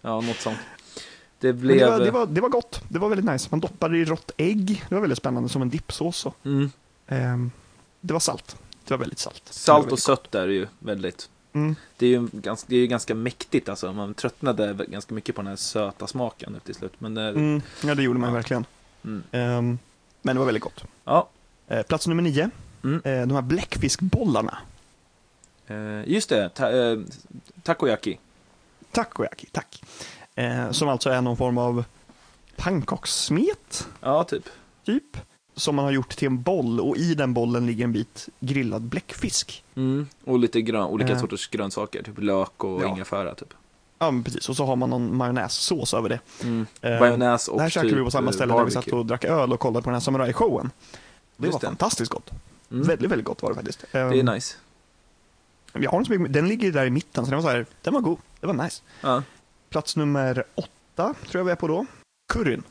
Ja, något sånt. Det blev... det, var, det, var, det var gott. Det var väldigt nice. Man doppade i rått ägg. Det var väldigt spännande som en dippsås. så. mm, Ehm, det var salt. Det var väldigt salt. Salt och sött är det ju väldigt. Mm. Det är ju ganska, det är ju ganska mäktigt alltså. Man tröttnade ganska mycket på den här söta smaken till slut. Men det, Mm, ja, det gjorde man Ja. verkligen. Ehm, men det var väldigt gott. Ja, Eh, plats nummer nio. Mm. Eh, de här bläckfiskbollarna. eh, just det. Ta, eh, takoyaki. Takoyaki, tack. Som alltså är någon form av pannkakssmet, Ja, typ. typ. Som man har gjort till en boll och i den bollen ligger en bit grillad bläckfisk. Mm. Och lite grön, olika sorters grönsaker. Typ lök och Ja. ingefära typ. Ja, men precis. Och så har man någon majonnässås över det. Mm. Majonnäs och det här käkade typ vi på samma eh, ställe där vi barbecue. satt och drack öl och kollade på den här samurajshowen. Det Just var det. fantastiskt gott. Mm. Väldigt, väldigt gott var det faktiskt. Det är Ehm, nice. jag har inte så mycket, den ligger där i mitten, så den var, så här, den var god. Det var nice. Ja. Plats nummer åtta tror jag vi är på då. Curryn.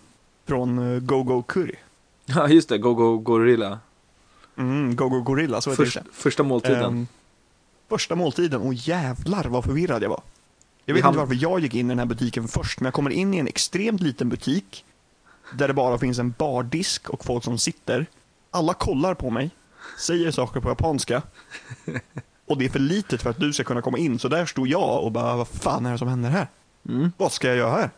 Från uh, Go Go Curry. [LAUGHS] ja, just det. Go Go Gorilla. Mm, Go Go Gorilla, så heter Först, det. första måltiden. Ehm, första måltiden, och jävlar vad förvirrad jag var. Jag vet inte varför jag gick in i den här butiken först, men jag kommer in i en extremt liten butik där det bara finns en bardisk och folk som sitter. Alla kollar på mig, säger saker på japanska och det är för litet för att du ska kunna komma in. Så där stod jag och bara, vad fan är det som händer här? Mm. Vad ska jag göra här?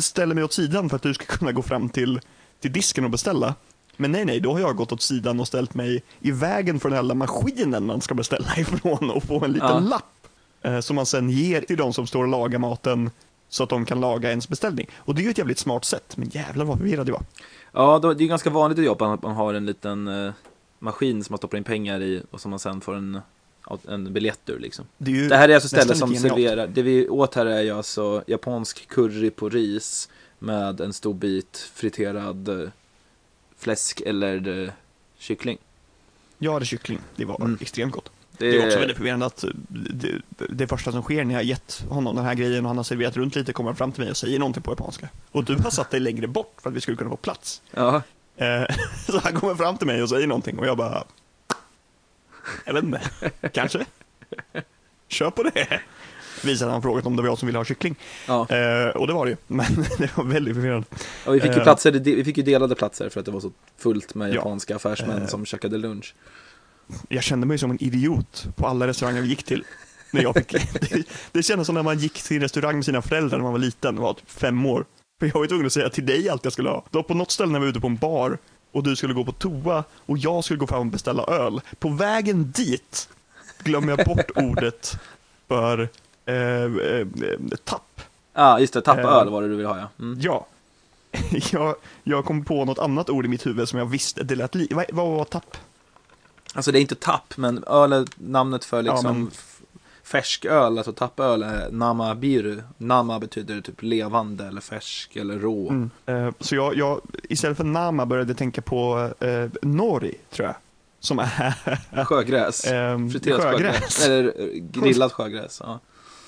Ställer mig åt sidan för att du ska kunna gå fram till, till disken och beställa. Men nej, nej, då har jag gått åt sidan och ställt mig i vägen för den här maskinen man ska beställa [LAUGHS] ifrån och få en liten Ja. lapp. Eh, som man sen ger till de som står och lagar maten så att de kan laga ens beställning. Och det är ju ett jävligt smart sätt, men jävlar vad förvirrad jag var. Ja, det är ganska vanligt i Japan att man har en liten eh, maskin som man stoppar in pengar i och som man sen får en, en biljett ur liksom. Det, är ju Det här är alltså stället som serverar, det vi åt här är ju alltså japansk curry på ris med en stor bit friterad eh, fläsk eller eh, kyckling. Jag hade kyckling, det var Mm. extremt gott. Det, Det är också väldigt förvirrande att det, det första som sker när jag gett honom den här grejen och han har serverat runt lite kommer han fram till mig och säger någonting på japanska. Och du har satt dig längre bort för att vi skulle kunna få plats. Ja, Eh, [LAUGHS] så han kommer fram till mig och säger någonting och jag bara... Jag vet inte, kanske? Kör på det. Visade han frågat om det var jag som ville ha kyckling. ja. Eh, och det var det ju, men [LAUGHS] det var väldigt förvirrande. Och vi fick ju Eh. platser, vi fick ju delade platser för att det var så fullt med Ja. japanska affärsmän Eh. som käkade lunch. Jag kände mig som en idiot på alla restauranger vi gick till. När jag fick, [LAUGHS] det, det kändes som när man gick till en restaurang med sina föräldrar när man var liten, var typ fem år. För jag var ju tvungen att säga till dig allt jag skulle ha. Då på något ställe när vi var ute på en bar och du skulle gå på toa och jag skulle gå fram och beställa öl. På vägen dit glömmer jag bort [LAUGHS] ordet för eh, eh, tapp. Ja, ah, just det, tappa Eh. öl var det du ville ha ja. Mm. Ja. [LAUGHS] Jag, jag kom på något annat ord i mitt huvud som jag visste, det lät li- vad, vad var tapp? Alltså det är inte tapp, men öl är namnet för liksom Ja, men- f- färsk öl, alltså tappöl är nama biru. Nama betyder typ levande eller färsk eller rå. Mm. Eh, så jag, jag, istället för nama började jag tänka på eh, nori, tror jag. Som är [LAUGHS] Sjögräs. eh, Friterat sjögräs. sjögräs. Eller eh, [LAUGHS] grillat sjögräs. Ja.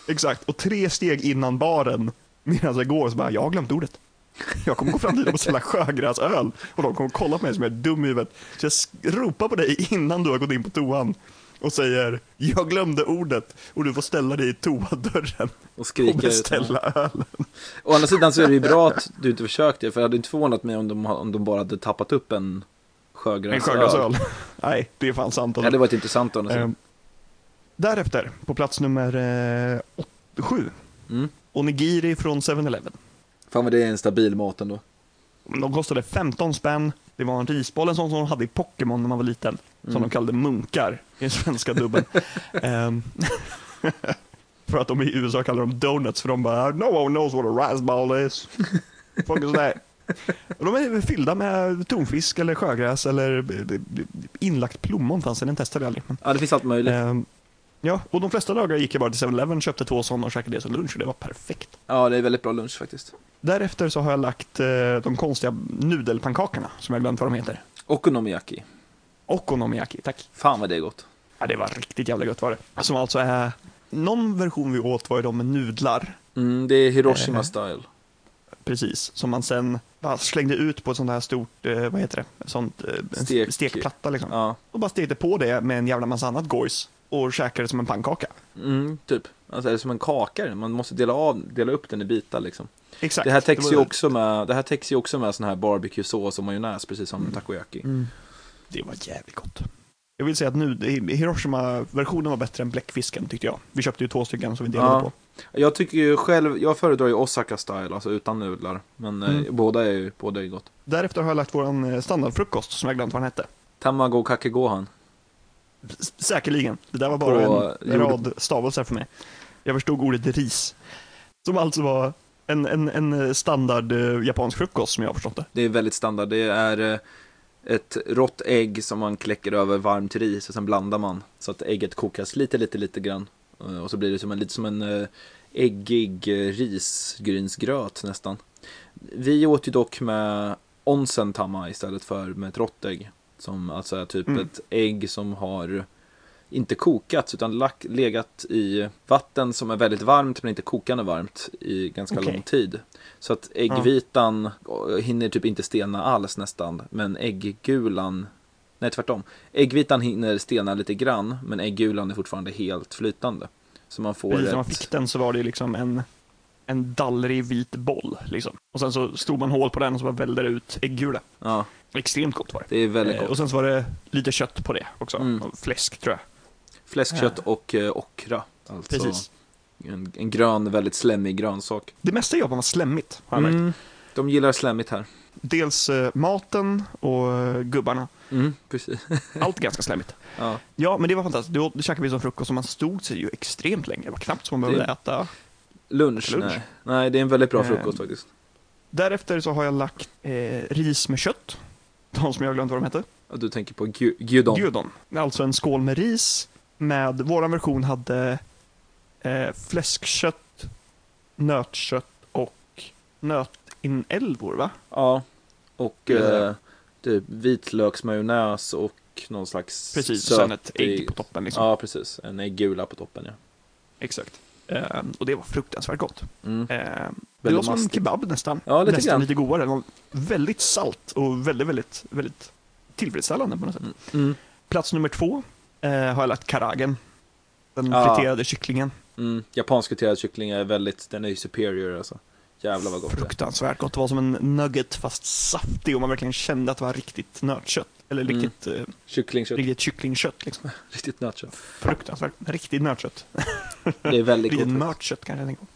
Exakt, och tre steg innan baren, medan jag går, så bara, jag har glömt ordet. [LAUGHS] Jag kommer gå fram dit och beställa sjögräsöl och de kommer kolla på mig som jag är dum i huvudet. Så jag ropar på dig innan du har gått in på toan och säger, jag glömde ordet och du får ställa dig i toadörren Och och ut. beställa öl. Å andra sidan så är det ju bra att [LAUGHS] du inte försökte, för det hade inte förvånat mig om de, om de bara hade tappat upp en En sjögräsöl. sjögräsöl. Nej, det är fan sant. Det hade varit intressant å andra sidan. Eh, därefter, på plats nummer eh, åt- sju, Mm. onigiri från 7-Eleven. Fan vad det är en stabil mat ändå. De kostade 15 spänn. Det var en risboll, en sån som de hade i Pokémon när man var liten. Som Mm. de kallade munkar i den svenska dubben. [LAUGHS] Ehm, [LAUGHS] för att de i USA kallar dem donuts, för de bara No one knows what a rice ball is. [LAUGHS] Is that? Och de är fyllda med tonfisk eller sjögräs eller eh, inlagt plommon fanns det, den testade jag aldrig. Ja, det finns allt möjligt. ehm, ja, och de flesta dagar gick jag bara till 7-Eleven, köpte två sådana och käkade det som lunch och det var perfekt. Ja, det är väldigt bra lunch faktiskt. Därefter så har jag lagt eh, de konstiga nudelpannkakorna, som jag glömt vad de heter. Okonomiyaki. Okonomiyaki, tack. Fan vad det är gott. Ja, det var riktigt jävla gott var det. Som alltså är, någon version vi åt var ju de med nudlar, Mm, det är Hiroshima Eh. style. precis, som man sen bara slängde ut på ett sånt här stort, eh, vad heter det, sånt, eh, Stek. stekplatta liksom. Ja, Och bara stekte på det med en jävla massa annat gojs och käkade det som en pannkaka. mm, typ. Alltså, eller som en kaka. Man måste dela, av, dela upp den i bitar liksom. Exakt. Det här täcks ju också med, det här täcks ju också med sån här barbecue-sås och majonnäs, precis som takoyaki. Mm. Det var jävligt gott. Jag vill säga att nu, Hiroshima-versionen var bättre än bläckfisken tyckte jag. Vi köpte ju två stycken som vi delade Ja. på. Jag tycker ju själv, jag föredrar ju Osaka style, alltså utan nudlar. Men eh, Mm. båda är ju, båda är gott. Därefter har jag lagt våran eh, standardfrukost som jag glömt vad den hette. Tamago kakegohan. S- Säkerligen. Det där var bara På en rad stavelser för mig. Jag förstod ordet ris. Som alltså var en, en, en standard eh, japansk frukost som jag har förstått det. Det är väldigt standard. Det är eh, ett rått ägg som man kläcker över varmt ris och sen blandar man så att ägget kokas lite, lite, lite grann. Eh, Och så blir det som en, lite som en äggig risgrynsgröt nästan. Vi åt ju dock med onsen tama istället för med ett rått ägg. Som alltså är typ Mm. ett ägg som har inte kokats utan lack, legat i vatten som är väldigt varmt men inte kokande varmt i ganska Okej. lång tid. Så att äggvitan eh, hinner typ inte stelna alls nästan. Men ägggulan, nej tvärtom. Äggvitan hinner stelna lite grann men äggulan är fortfarande helt flytande. Så man får Precis när man ett... fick den så var det liksom en, en dallrig vit boll. Liksom. Och sen så stod man hål på den och så bara vällde det ut äggula. Ja, Extremt gott var det. det är väldigt Eh, gott. och sen så var det lite kött på det också. Mm. Fläsk tror jag. Fläskkött och eh, okra. Alltså Precis. en, en grön, väldigt slemmig grönsak. Det mesta i Japan var slemmigt har jag märkt. Mm, de gillar slemmigt här. Dels eh, maten och eh, gubbarna. Mm, precis. [LAUGHS] Allt ganska slemmigt. Ja. Ja, men det var fantastiskt. Det käkade vi som frukost och man stod sig ju extremt länge. Det var knappt som man behövde Det- äta. Lunch, Lunch. Nej. nej, det är en väldigt bra Eh, frukost faktiskt. Därefter så har jag lagt eh, ris med kött. De som jag glömt vad de hette. Du tänker på gy- gyudon. Gyudon. Alltså en skål med ris. Med, våran version hade eh, fläskkött, nötkött och nötinälvor va? Ja, och eh, typ vitlöksmajonnäs och någon slags Precis, och sen ett ägg på toppen liksom. Ja, precis. En äggula på toppen, ja. Exakt. Eh, och det var fruktansvärt gott. Mm. Eh, det var som en kebab nästan. Ja, lite nästan grann. lite godare. Det var väldigt salt och väldigt, väldigt, väldigt tillfredsställande på något sätt. Mm. Mm. Plats nummer två eh, har jag lagt karagen. Den Ja. friterade kycklingen. Mm. Japansk friterad kyckling är väldigt, den är ju superior alltså. Jävlar vad gott det är. Fruktansvärt gott. Det var som en nugget fast saftig och man verkligen kände att det var riktigt nötkött. Eller Mm. riktigt, eh, Kycklingkött, riktigt kycklingkött. Liksom. [LAUGHS] riktigt nötkött. Fruktansvärt. Riktigt nötkött. Det är väldigt Riktigt gott. nötkött kanske jag tänker på.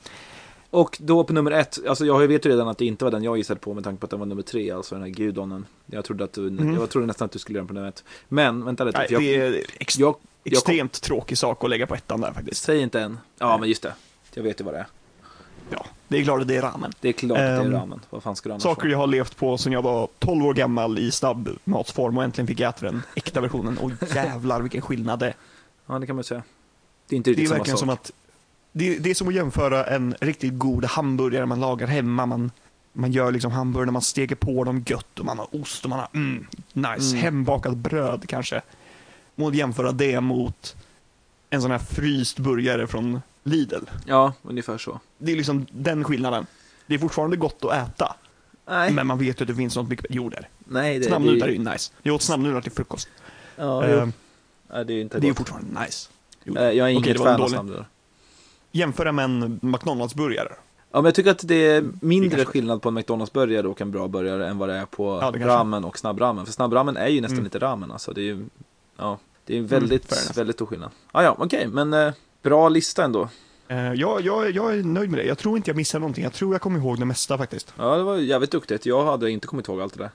Och då på nummer ett, alltså jag vet ju redan att det inte var den jag gissade på med tanke på att den var nummer tre, alltså den här gudonen. Jag trodde, att du, Mhm. jag trodde nästan att du skulle göra den på nummer ett. Men, vänta lite. Nej, för jag, det är ex- jag, jag kom, extremt tråkig sak att lägga på ettan där faktiskt. säg inte än. Ja, men just det. Jag vet ju vad det är. Ja, det är klart att det är ramen. Det är klart att det är Ehm, ramen. Vad fan ska du annars Saker jag har levt på sedan jag var 12 år gammal i snabbmatsform och äntligen fick äta den äkta versionen. Och [LAUGHS] jävlar vilken skillnad det är. Ja, det kan man säga. Det är inte Det är riktigt samma verkligen sak. som att det, det är som att jämföra en riktigt god hamburgare man lagar hemma. Man, man gör liksom hamburgare, man steker på dem gött och man har ost och man har mm, nice Mm. hembakat bröd kanske. Och jämföra det mot en sån här fryst burgare från Lidl. Ja, ungefär så. Det är liksom den skillnaden. Det är fortfarande gott att äta, Nej, men man vet ju att det finns något mycket Jo, det är det. nej det, Snabbnudlar är det, ju nice. Jag åt snabbnudlar till frukost. ja, jo. Nej, det är ju inte det är gott. fortfarande nice. Jo. Eh, Jag är inget det en fan av snabbnudlar. Jämföra med en McDonalds-burgare. Ja, men jag tycker att det är Det mindre kanske- skillnad på en McDonalds-burgare och en bra burgare än vad det är på Ja, det ramen och snabbramen. För snabbramen är ju nästan Mm. lite ramen alltså. Det är ju, ja, det är väldigt, enough. väldigt stor skillnad. Ah, ja, okej, men eh, bra lista ändå. Eh, jag, jag, jag är nöjd med det. Jag tror inte jag missade någonting. Jag tror jag kommer ihåg det mesta faktiskt. Ja, det var jävligt duktigt. Jag hade inte kommit ihåg allt det där.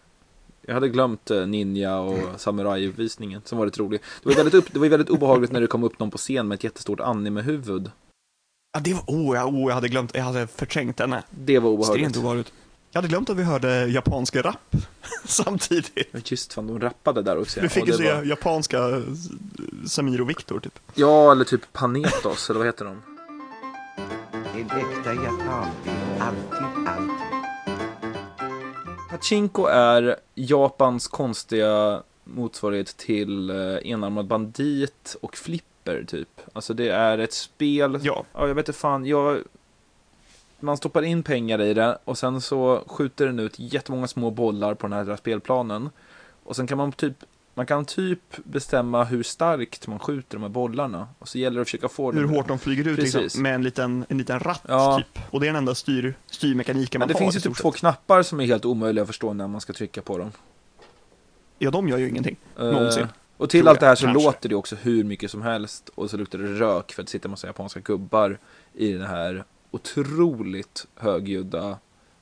Jag hade glömt eh, Ninja och Mm. Samurai-visningen som var rätt rolig. Det var väldigt, upp, det var väldigt obehagligt när det kom upp någon på scen med ett jättestort anime-huvud. Ja, det var, oh, oh, jag hade glömt, jag hade förträngt den. Det var obehagligt. Extremt obehagligt. Jag hade glömt att vi hörde japanska rap [LAUGHS] samtidigt. Ja, Just fan, de rappade där också. Vi fick Och ju det se var- japanska Samir och Viktor typ. Ja, eller typ Panetos, eller vad heter de? En äkta japanbil, alltid, alltid. Pachinko är Japans konstiga motsvarighet till eh, enarmad bandit och flipper typ. Alltså det är ett spel. Ja, Ja, jag vet inte fan. Jag... Man stoppar in pengar i det och sen så skjuter den ut jättemånga små bollar på den här spelplanen. Och sen kan man typ Man kan typ bestämma hur starkt man skjuter de här bollarna. Och så gäller det att försöka få Hur hårt de flyger ut Precis. liksom, med en liten, en liten ratt Ja. typ. Och det är den enda styr, styrmekaniken Men man det har. finns i ju typ två knappar som är helt omöjliga att förstå när man ska trycka på dem. Ja, de gör ju ingenting. Eh, Någonsin. och till allt det här så kanske. låter det också hur mycket som helst. Och så luktar det rök för att det sitter en massa japanska gubbar i den här otroligt högljudda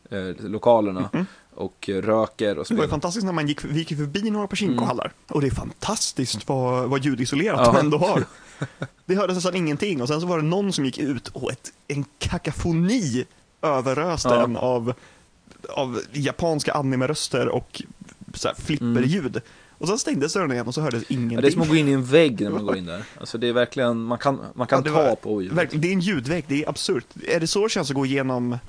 eh, lokalerna. Mhm. Och eh, röker och Det var spelar. fantastiskt när man gick, vi gick förbi några Pachinko-hallar. Och det är fantastiskt vad, vad ljudisolerat Ja. de ändå har. [LAUGHS] Det hördes nästan ingenting och sen så var det någon som gick ut och ett, en kakafoni överöste Ja. en av, av japanska anime-röster och så här flipperljud. Och sen stängdes dörren igen och så hördes ingenting. Ja, det är som att gå in i en vägg när man [LAUGHS] går in där. Alltså det är verkligen, man kan, man kan Ja, ta var- på ljudet. Verkligen, det är en ljudvägg, det är absurt. Är det så det känns att gå igenom eh,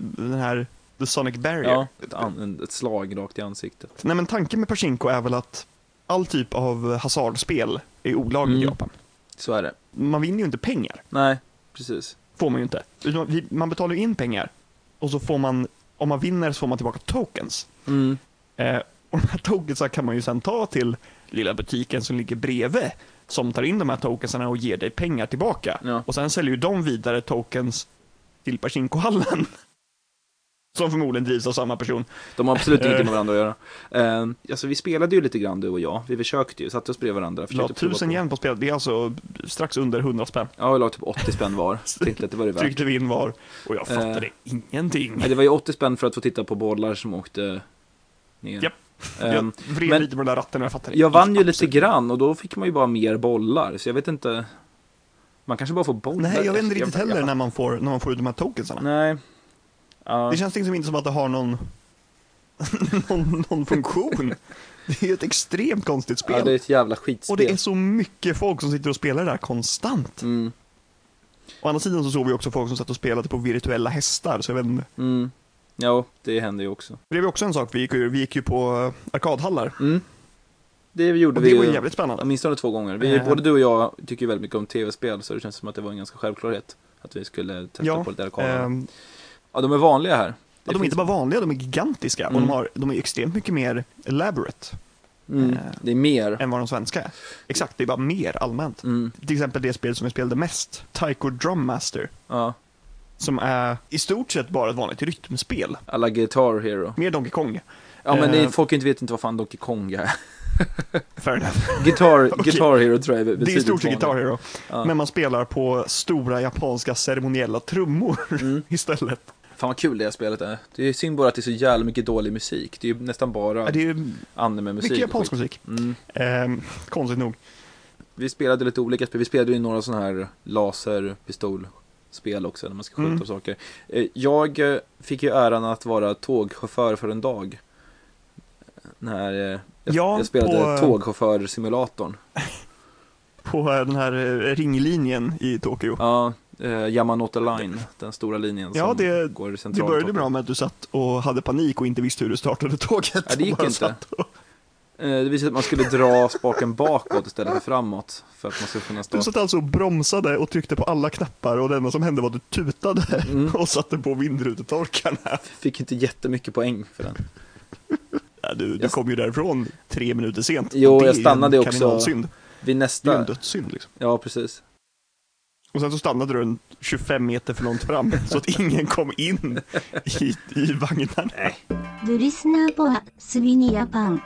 den här The Sonic Barrier? Ja, ett, an, ett slag rakt i ansiktet. Nej men tanken med Pachinko är väl att all typ av hasardspel är olagligt i Mm. Japan. Så är det. Man vinner ju inte pengar, Nej, precis. får man ju inte. Man betalar ju in pengar och så får man, om man vinner så får man tillbaka tokens. Mm. Eh, och de här tokensen kan man ju sen ta till lilla butiken som ligger bredvid som tar in de här tokenserna och ger dig pengar tillbaka. Ja. Och sen säljer ju de vidare tokens till Pachinko-hallen. [LAUGHS] Som förmodligen drivs av samma person. De har absolut ingenting [LAUGHS] med varandra att göra. Eh, alltså vi spelade ju lite grann du och jag. Vi försökte ju, satte oss bredvid varandra. La tusen yen på spelet, det är alltså strax under 100 spänn. Ja, vi la typ 80 spänn var. [LAUGHS] Tänkte att det var det värt. Tryckte vi in var och jag fattade Eh. ingenting. Nej, det var ju 80 spänn för att få titta på bollar som åkte ner. Japp. Ehm, jag vred men- lite på den där ratten jag fattade jag vann ju lite absolut grann och då fick man ju bara mer bollar. Så jag vet inte. Man kanske bara får bollar. Nej, jag vet inte riktigt heller när man får, när man får ut de här tokensarna. Nej. Ja. Det känns liksom inte som att det har någon, [LAUGHS] någon, någon funktion. Det är ju ett extremt konstigt spel. ja, det är ett jävla skitspel. Och det är så mycket folk som sitter och spelar det där konstant. Mm, Å andra sidan så såg vi också folk som satt och spelade på virtuella hästar, så jag vet inte. mm. Ja, det händer ju också. Det var också en sak, vi gick ju, vi gick ju på eh, arkadhallar. Mm. Det gjorde Och vi det var ju jävligt spännande. åtminstone två gånger. Vi, Eh. Både du och jag tycker ju väldigt mycket om tv-spel så det känns som att det var en ganska självklarhet att vi skulle testa Ja, på lite arkader. Ehm, ja, de är vanliga här. ja, de är inte bara vanliga, de är gigantiska. Och Mm. de, har, de är extremt mycket mer elaborate Mm, eh, det är mer. än vad de svenska är. Exakt, det är bara mer allmänt. Mm, Till exempel det spel som jag spelade mest, Taiko Drum Master. ja, Som är i stort sett bara ett vanligt rytmspel. alla Guitar Hero. Mer Donkey Kong. Ja, men det, Eh. folk inte vet inte vad fan Donkey Kong är. [LAUGHS] Fair enough. Guitar, [LAUGHS] Okej. Guitar Hero tror jag Det är i stort sett Guitar. Hero. Ja. Men man spelar på stora japanska ceremoniella trummor [LAUGHS] Mm. istället. Fan vad kul det här spelet är. Det är synd bara att det är så jävla mycket dålig musik. Det är ju nästan bara Ja, det är ju anime-musik. mycket japansk musik. Mm. Ehm, konstigt nog. Vi spelade lite olika spel. Vi spelade ju några sådana här laserpistolspel också när man ska skjuta Mm. på saker. Eh, Jag eh, fick ju äran att vara tågchaufför för en dag. När eh, jag, Ja, jag spelade på- tågchaufför-simulatorn. [LAUGHS] På den här ringlinjen i Tokyo. Ja, eh, Yamanote Line, den stora linjen Ja, som det- går Det centralt. började bra med att du satt och hade panik och inte visste hur du startade tåget. Ja, det gick [LAUGHS] inte. och- Det visade att man skulle dra spaken bakåt istället för framåt. För att man skulle kunna stå. Du satt alltså och bromsade och tryckte på alla knappar och det enda som hände var att du tutade Mm. och satte på vindrutetorkarna. Fick inte jättemycket poäng för den. Ja, du, du Jag- kom ju därifrån tre minuter sent. Jo, jag stannade också. kardinalsynd. Vid Det är ju en nästa... dödssynd liksom. Ja, precis. Och sen så stannade du en 25 meter för långt fram [LAUGHS] så att ingen kom in i, i vagnarna. Du lyssnar på Swing Japan.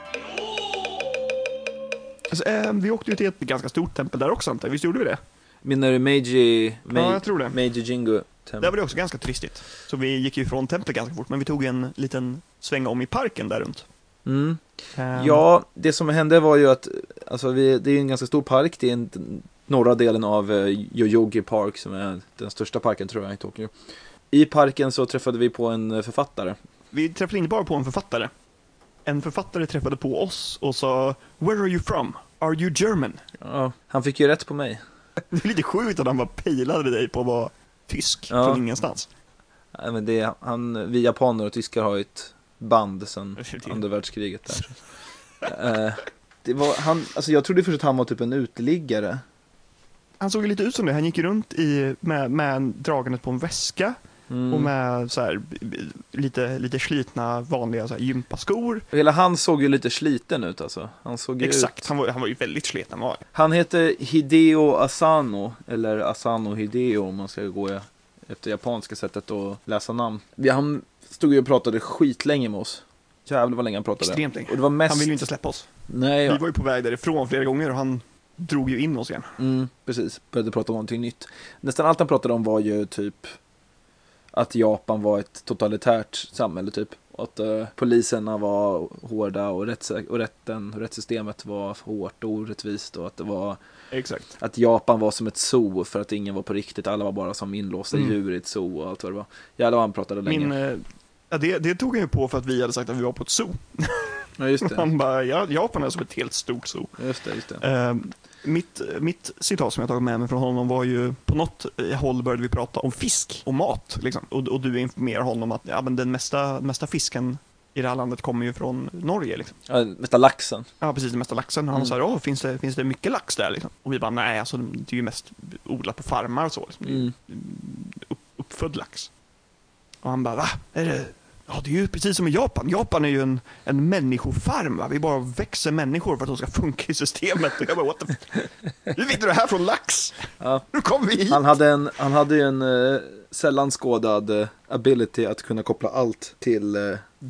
Alltså, eh, vi åkte ju till ett ganska stort tempel där också antar jag. Visst gjorde vi det? Menar du Meiji... Ja, Mei, jag tror det. Meiji Jingu Där Temple? var det också ganska turistigt. Så vi gick ju ifrån templet ganska fort, men vi tog en liten sväng om i parken där runt. Mm. Ehm, Ja, det som hände var ju att alltså vi, det är en ganska stor park. Det är en, norra delen av eh, Yoyogi Park som är den största parken tror jag i Tokyo. I parken så träffade vi på en författare. Vi träffade inte bara på en författare. En författare träffade på oss och sa “Where are you from? Are you German?” Ja, han fick ju rätt på mig. [LAUGHS] Det är lite sjukt att han bara pejlade dig på att vara tysk Ja. från ingenstans. Nej, men det, han, vi japaner och tyskar har ju ett band sedan andra världskriget där. Eh, det var, han, alltså jag trodde först att han var typ en uteliggare. Han såg lite ut som det. Han gick runt i, med, med dragandet på en väska Mm. och med så här, lite, lite slitna vanliga så här, gympaskor. Hela han såg ju lite sliten ut alltså. Han såg Exakt, Ut. han var, han var ju väldigt sliten. Var. han. Han heter Hideo Asano, eller Asano Hideo om man ska gå efter japanska sättet att läsa namn. Han stod ju och pratade skitlänge med oss. Jävlar vad länge han pratade. Extremt länge. Och det var mest... Han ville ju inte släppa oss. Nej, Vi var ju på väg därifrån flera gånger och han drog ju in oss igen. Mm, precis, började prata om någonting nytt. Nästan allt han pratade om var ju typ att Japan var ett totalitärt samhälle typ. Och att eh, poliserna var hårda och, rätts- och rätten, rättssystemet var hårt och orättvist och att det var Exakt. att Japan var som ett zoo för att ingen var på riktigt, alla var bara som inlåsta Mm. djur i ett zoo och allt vad det var. Jävlar vad han pratade länge. Min, eh, ja, det, det tog han ju på för att vi hade sagt att vi var på ett zoo. Ja just det, Han bara, ja, Japan är som ett helt stort zoo. just det, just det. Eh, mitt, mitt citat som jag tagit med mig från honom var ju, på något håll började vi prata om fisk och mat. Liksom. Och, och du informerar honom att ja, men den mesta, mesta fisken i det här landet kommer ju från Norge. Liksom. Ja, mesta laxen. Ja, precis, mesta laxen. Och han Mm. sa, åh, finns det, finns det mycket lax där? Liksom? Och vi bara, nej, alltså, det är ju mest odlat på farmar och så. Liksom. Mm. upp, uppfödd lax. Och han bara, va? Är det? Ja, det är ju precis som i Japan. Japan är ju en, en människofarm. Va? Vi bara växer människor för att de ska funka i systemet. Och jag bara, what the Hur fick du det här från lax? Ja. Hur kom vi hit? Han hade, en, han hade ju en eh, sällan skådad eh, ability att kunna koppla allt till, eh,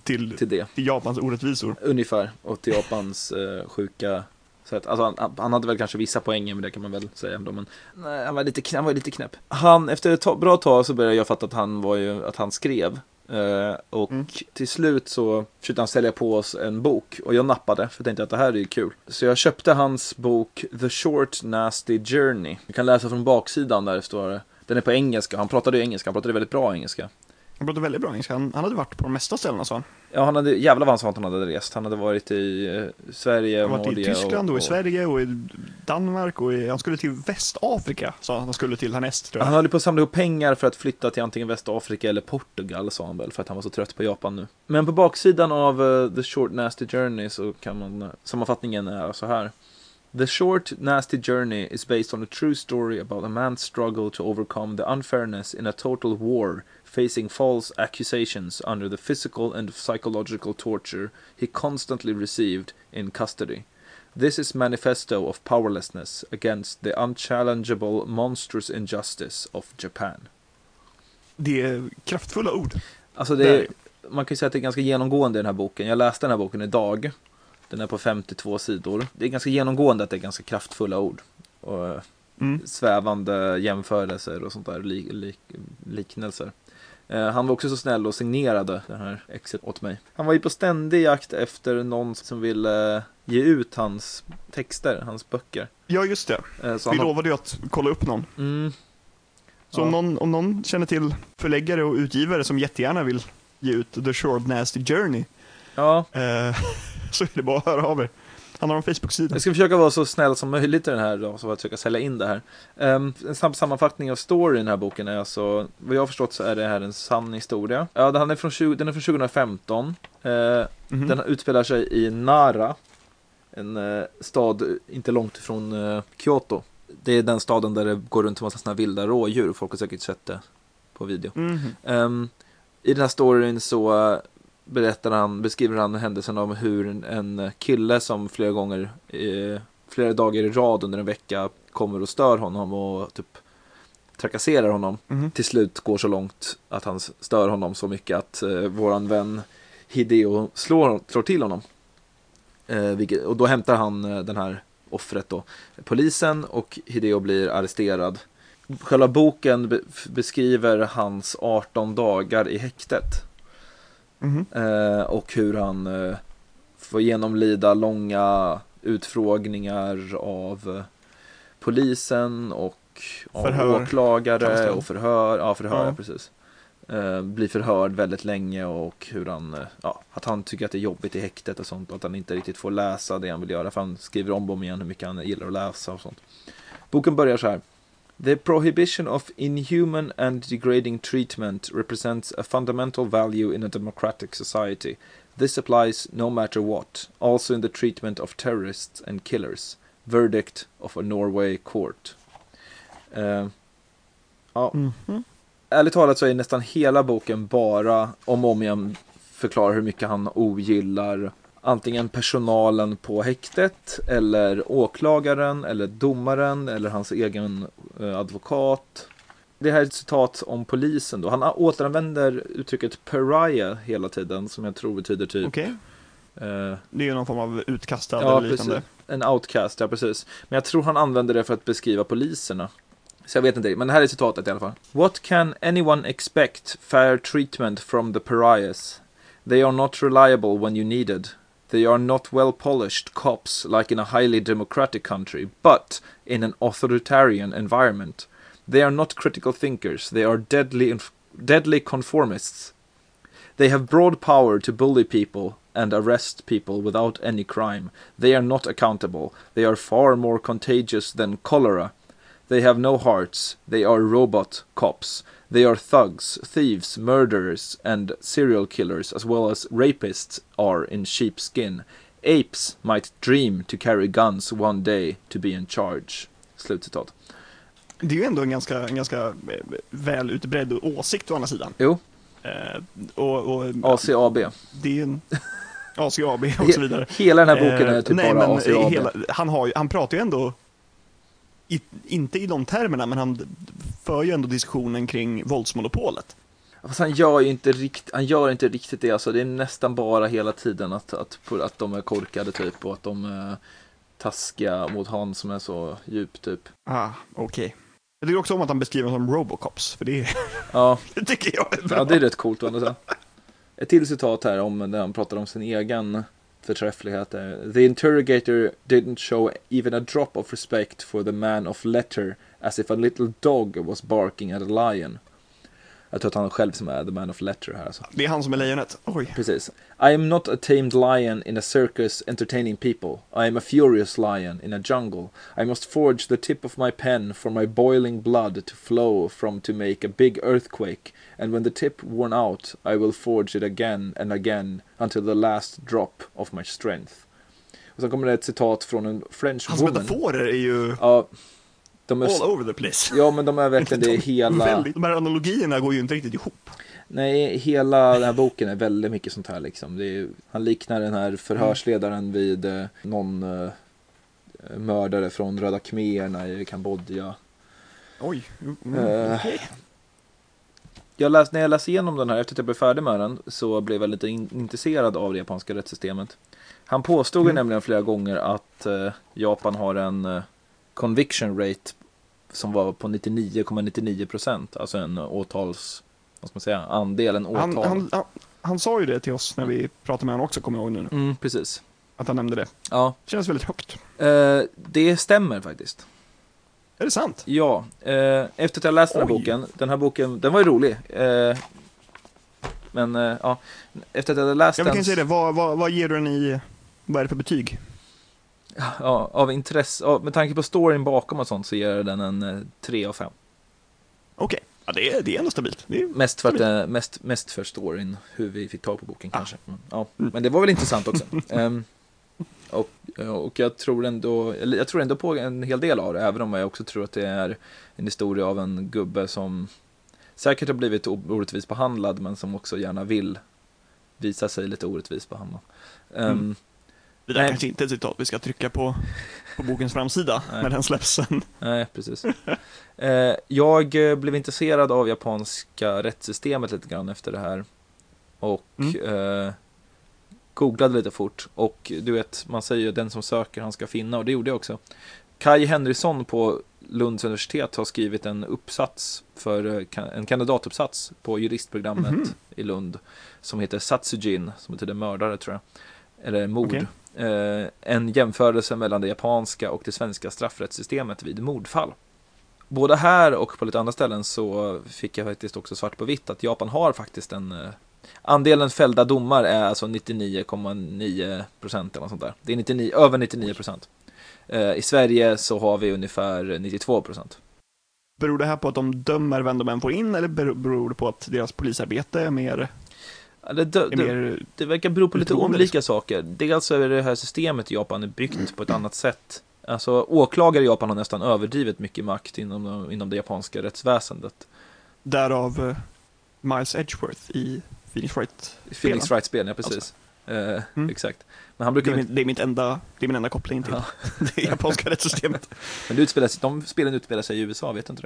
Till, till det. till Japans orättvisor. Ungefär, och till Japans eh, sjuka sätt. Alltså han, han hade väl kanske vissa poänger med det kan man väl säga ändå, men nej, han var lite, han var lite knäpp. Han, efter ett ta- bra tag så började jag fatta att han var ju, att han skrev. Eh, och Mm. till slut så försökte han sälja på oss en bok och jag nappade för jag tänkte att det här är ju kul. Så jag köpte hans bok The Short Nasty Journey. Vi kan läsa från baksidan där det står. Den är på engelska, han pratade ju engelska, han pratade väldigt bra engelska. Han pratade väldigt bra engelska. Han, han hade varit på de mesta ställena sa han. Ja, han hade, jävlar vad han sa att han hade rest. Han hade varit i eh, Sverige, Han har varit i Norge Tyskland och, i Sverige och i Danmark och i, han skulle till Västafrika. Sa han, han skulle till härnäst tror jag. Han höll på att samla ihop pengar för att flytta till antingen Västafrika eller Portugal sa han väl för att han var så trött på Japan nu. Men på baksidan av eh, The Short Nasty Journey så kan man, eh, sammanfattningen är så här. The Short Nasty Journey is based on a true story about a man's struggle to overcome the unfairness in a total war, facing false accusations under the physical and psychological torture he constantly received in custody. This is manifesto of powerlessness against the unchallengeable monstrous injustice of Japan. Det är kraftfulla ord. Alltså det är, man kan ju säga att det är ganska genomgående i den här boken. Jag läste den här boken idag. Den är på 52 sidor. Det är ganska genomgående att det är ganska kraftfulla ord. Och eh, Mm. svävande jämförelser och sånt där, lik, lik, liknelser. Eh, han var också så snäll och signerade det här exet åt mig. Han var ju på ständig jakt efter någon som ville eh, ge ut hans texter, hans böcker. Ja, just det. Eh, så Vi han lovade ju att kolla upp någon. Mm, Så Ja. om, någon, om någon känner till förläggare och utgivare som jättegärna vill ge ut The Short Nasty Journey ja, [LAUGHS] så är det bara att höra av er. Han har en Facebook-sida. Jag ska försöka vara så snäll som möjligt i den här då, så att försöka sälja in det här. Um, en snabb sammanfattning av storyn i den här boken är alltså, vad jag har förstått så är det här en sann historia. Ja, den är från, 20, den är från 2015. Eh, Mhm. Den utspelar sig i Nara, en eh, stad inte långt ifrån eh, Kyoto. Det är den staden där det går runt en massa sådana vilda rådjur, folk har säkert sett det på video. Mhm. Ehm, I den här storyn så berättar han, beskriver han händelsen om hur en, kille som flera gånger, eh, flera dagar i rad under en vecka kommer och stör honom och typ trakasserar honom. Mhm. Till slut går så långt att han stör honom så mycket att eh, våran vän Hideo slår, slår till honom. Eh, vilket, och då hämtar han eh, den här offret då, polisen och Hideo blir arresterad. Själva boken be- beskriver hans 18 dagar i häktet. Mhm. Eh, och hur han eh, får genomlida långa utfrågningar av eh, polisen och av Förhör, åklagare och förhör. Ja, förhör, Ja. precis. Blir förhörd väldigt länge och hur han, ja, att han tycker att det är jobbigt i häktet och sånt och att han inte riktigt får läsa det han vill göra för han skriver om och om igen hur mycket han gillar att läsa och sånt. Boken börjar så här. The prohibition of inhuman and degrading treatment represents a fundamental value in a democratic society. This applies no matter what, also in the treatment of terrorists and killers. Verdict of a Norway court. Eh, ja, Mhm. ärligt talat så är nästan hela boken bara om och om igen förklarar hur mycket han ogillar antingen personalen på häktet eller åklagaren eller domaren eller hans egen eh, advokat. Det här är ett citat om polisen då. Han återanvänder uttrycket pariah hela tiden som jag tror betyder typ Okej, eh, det är ju någon form av utkastad Ja, eller liknande. precis. En outcast, ja precis. Men jag tror han använder det för att beskriva poliserna. Så jag vet inte, men det här är citatet i alla fall. What can anyone expect fair treatment from the pariahs? They are not reliable when you needed. They are not well polished cops like in a highly democratic country, but in an authoritarian environment. They are not critical thinkers, they are deadly, deadly conformists. They have broad power to bully people and arrest people without any crime. They are not accountable. They are far more contagious than cholera. They have no hearts. They are robot cops. They are thugs, thieves, murderers, and serial killers, as well as rapists are in sheepskin. Apes might dream to carry guns one day to be in charge. Slutcitat. Det är ju ändå en ganska, en ganska eh, väl utbredd åsikt å andra sidan. Jo, Eh, och, och, ACAB. Det är en [LAUGHS] ACAB och så vidare. Hela den här boken är Eh, typ nej, bara men ACAB. hela, han, har, han pratar ju ändå, i, inte i de termerna, men han för ju ändå diskussionen kring våldsmonopolet. Fast han gör ju inte riktigt, han gör inte riktigt det. Alltså, det är nästan bara hela tiden att, att, att de är korkade typ och att de är taskiga mot han som är så djup typ. Ah, okej. Jag tycker också om att han beskriver dem som Robocops, för det, [LAUGHS] Ja, [LAUGHS] det tycker jag är bra. ja det är rätt coolt å andra sidan. Ett till citat här om när han pratar om sin egen förträfflighet. är, The interrogator didn't show even a drop of respect for the man of letter as if a little dog was barking at a lion. Jag tror att han själv som är the man of letter här alltså. Det är han som är lejonet. Oj. Precis. I am not a tamed lion in a circus entertaining people. I am a furious lion in a jungle. I must forge the tip of my pen for my boiling blood to flow from to make a big earthquake. And when the tip worn out, I will forge it again and again until the last drop of my strength. Och sen kommer det ett citat från en French Hans woman. metaforer är ju Ja, de är, all over the place. ja, men de är verkligen det [LAUGHS] hela... Väldigt, de här analogierna går ju inte riktigt ihop. Nej, hela den här boken är väldigt mycket sånt här liksom. Är, han liknar den här förhörsledaren vid eh, någon eh, mördare från Röda khmererna i Kambodja. Oj. Mm, Eh, okej. Jag läs, när jag läste igenom den här efter att jag blev färdig med den så blev jag lite in, intresserad av det japanska rättssystemet. Han påstod Mm. nämligen flera gånger att eh, Japan har en eh, conviction rate som var på 99,99 procent. alltså en åtals, vad ska man säga, andelen åtal. Han, han, han, han sa ju det till oss när vi pratade med honom också, kommer jag ihåg nu. Mm, precis. Att han nämnde det. Ja, Känns väldigt högt. eh, det stämmer faktiskt. Är det sant? Ja, eh, efter att jag läst den här Oj. boken, den här boken, den var ju rolig. Eh, men eh, ja, efter att jag hade läst Jag den, kan säga det, vad, vad, vad ger du den i, vad är det för betyg? Ja, av intresse, ja, med tanke på storyn bakom och sånt så ger jag den en eh, 3 av 5. Okej, ja, det, är, det är ändå stabilt. Är, Mest för, att, eh, mest, mest för storyn, hur vi fick tag på boken Ah. kanske. Mm, ja. Men det var väl intressant också. Ehm, och, och jag tror ändå, jag tror ändå på en hel del av det, även om jag också tror att det är en historia av en gubbe som säkert har blivit orättvist behandlad, men som också gärna vill visa sig lite orättvist behandlad. Ehm, Mm. Det där Nej. kanske inte är ett citat vi ska trycka på, på bokens framsida Nej. när den släpps sen. Nej, precis. Eh, jag eh, blev intresserad av japanska rättssystemet lite grann efter det här. Och eh, googlade lite fort. Och du vet, man säger ju den som söker han ska finna. Och det gjorde jag också. Kai Henrysson på Lunds universitet har skrivit en uppsats för eh, en kandidatuppsats på juristprogrammet Mhm. i Lund. Som heter Satsujin, som betyder mördare tror jag. Eller mord. Okej. Eh, en jämförelse mellan det japanska och det svenska straffrättssystemet vid mordfall. Både här och på lite andra ställen så fick jag faktiskt också svart på vitt att Japan har faktiskt en eh, Andelen fällda domar är alltså 99,9 procent eller något sånt där. Det är 99, över 99 procent. Eh, I Sverige så har vi ungefär 92 procent. Beror det här på att de dömer vem de än får in eller beror- beror det på att deras polisarbete är mer, det, det, det, det verkar bero på lite olika saker. Dels är det här systemet i Japan är byggt på ett annat sätt. Alltså åklagare i Japan har nästan överdrivet mycket makt inom, inom det japanska rättsväsendet. Därav eh, Miles Edgeworth i Phoenix Wright. Phoenix Wright-spelen, ja precis. Eh, Mm. Exakt. Men han brukar Det är, min, det, är mitt enda, det är min enda koppling till Ja. [LAUGHS] det japanska rättssystemet. [LAUGHS] Men det utspelar sig, de spelen utspelar sig i USA, vet du inte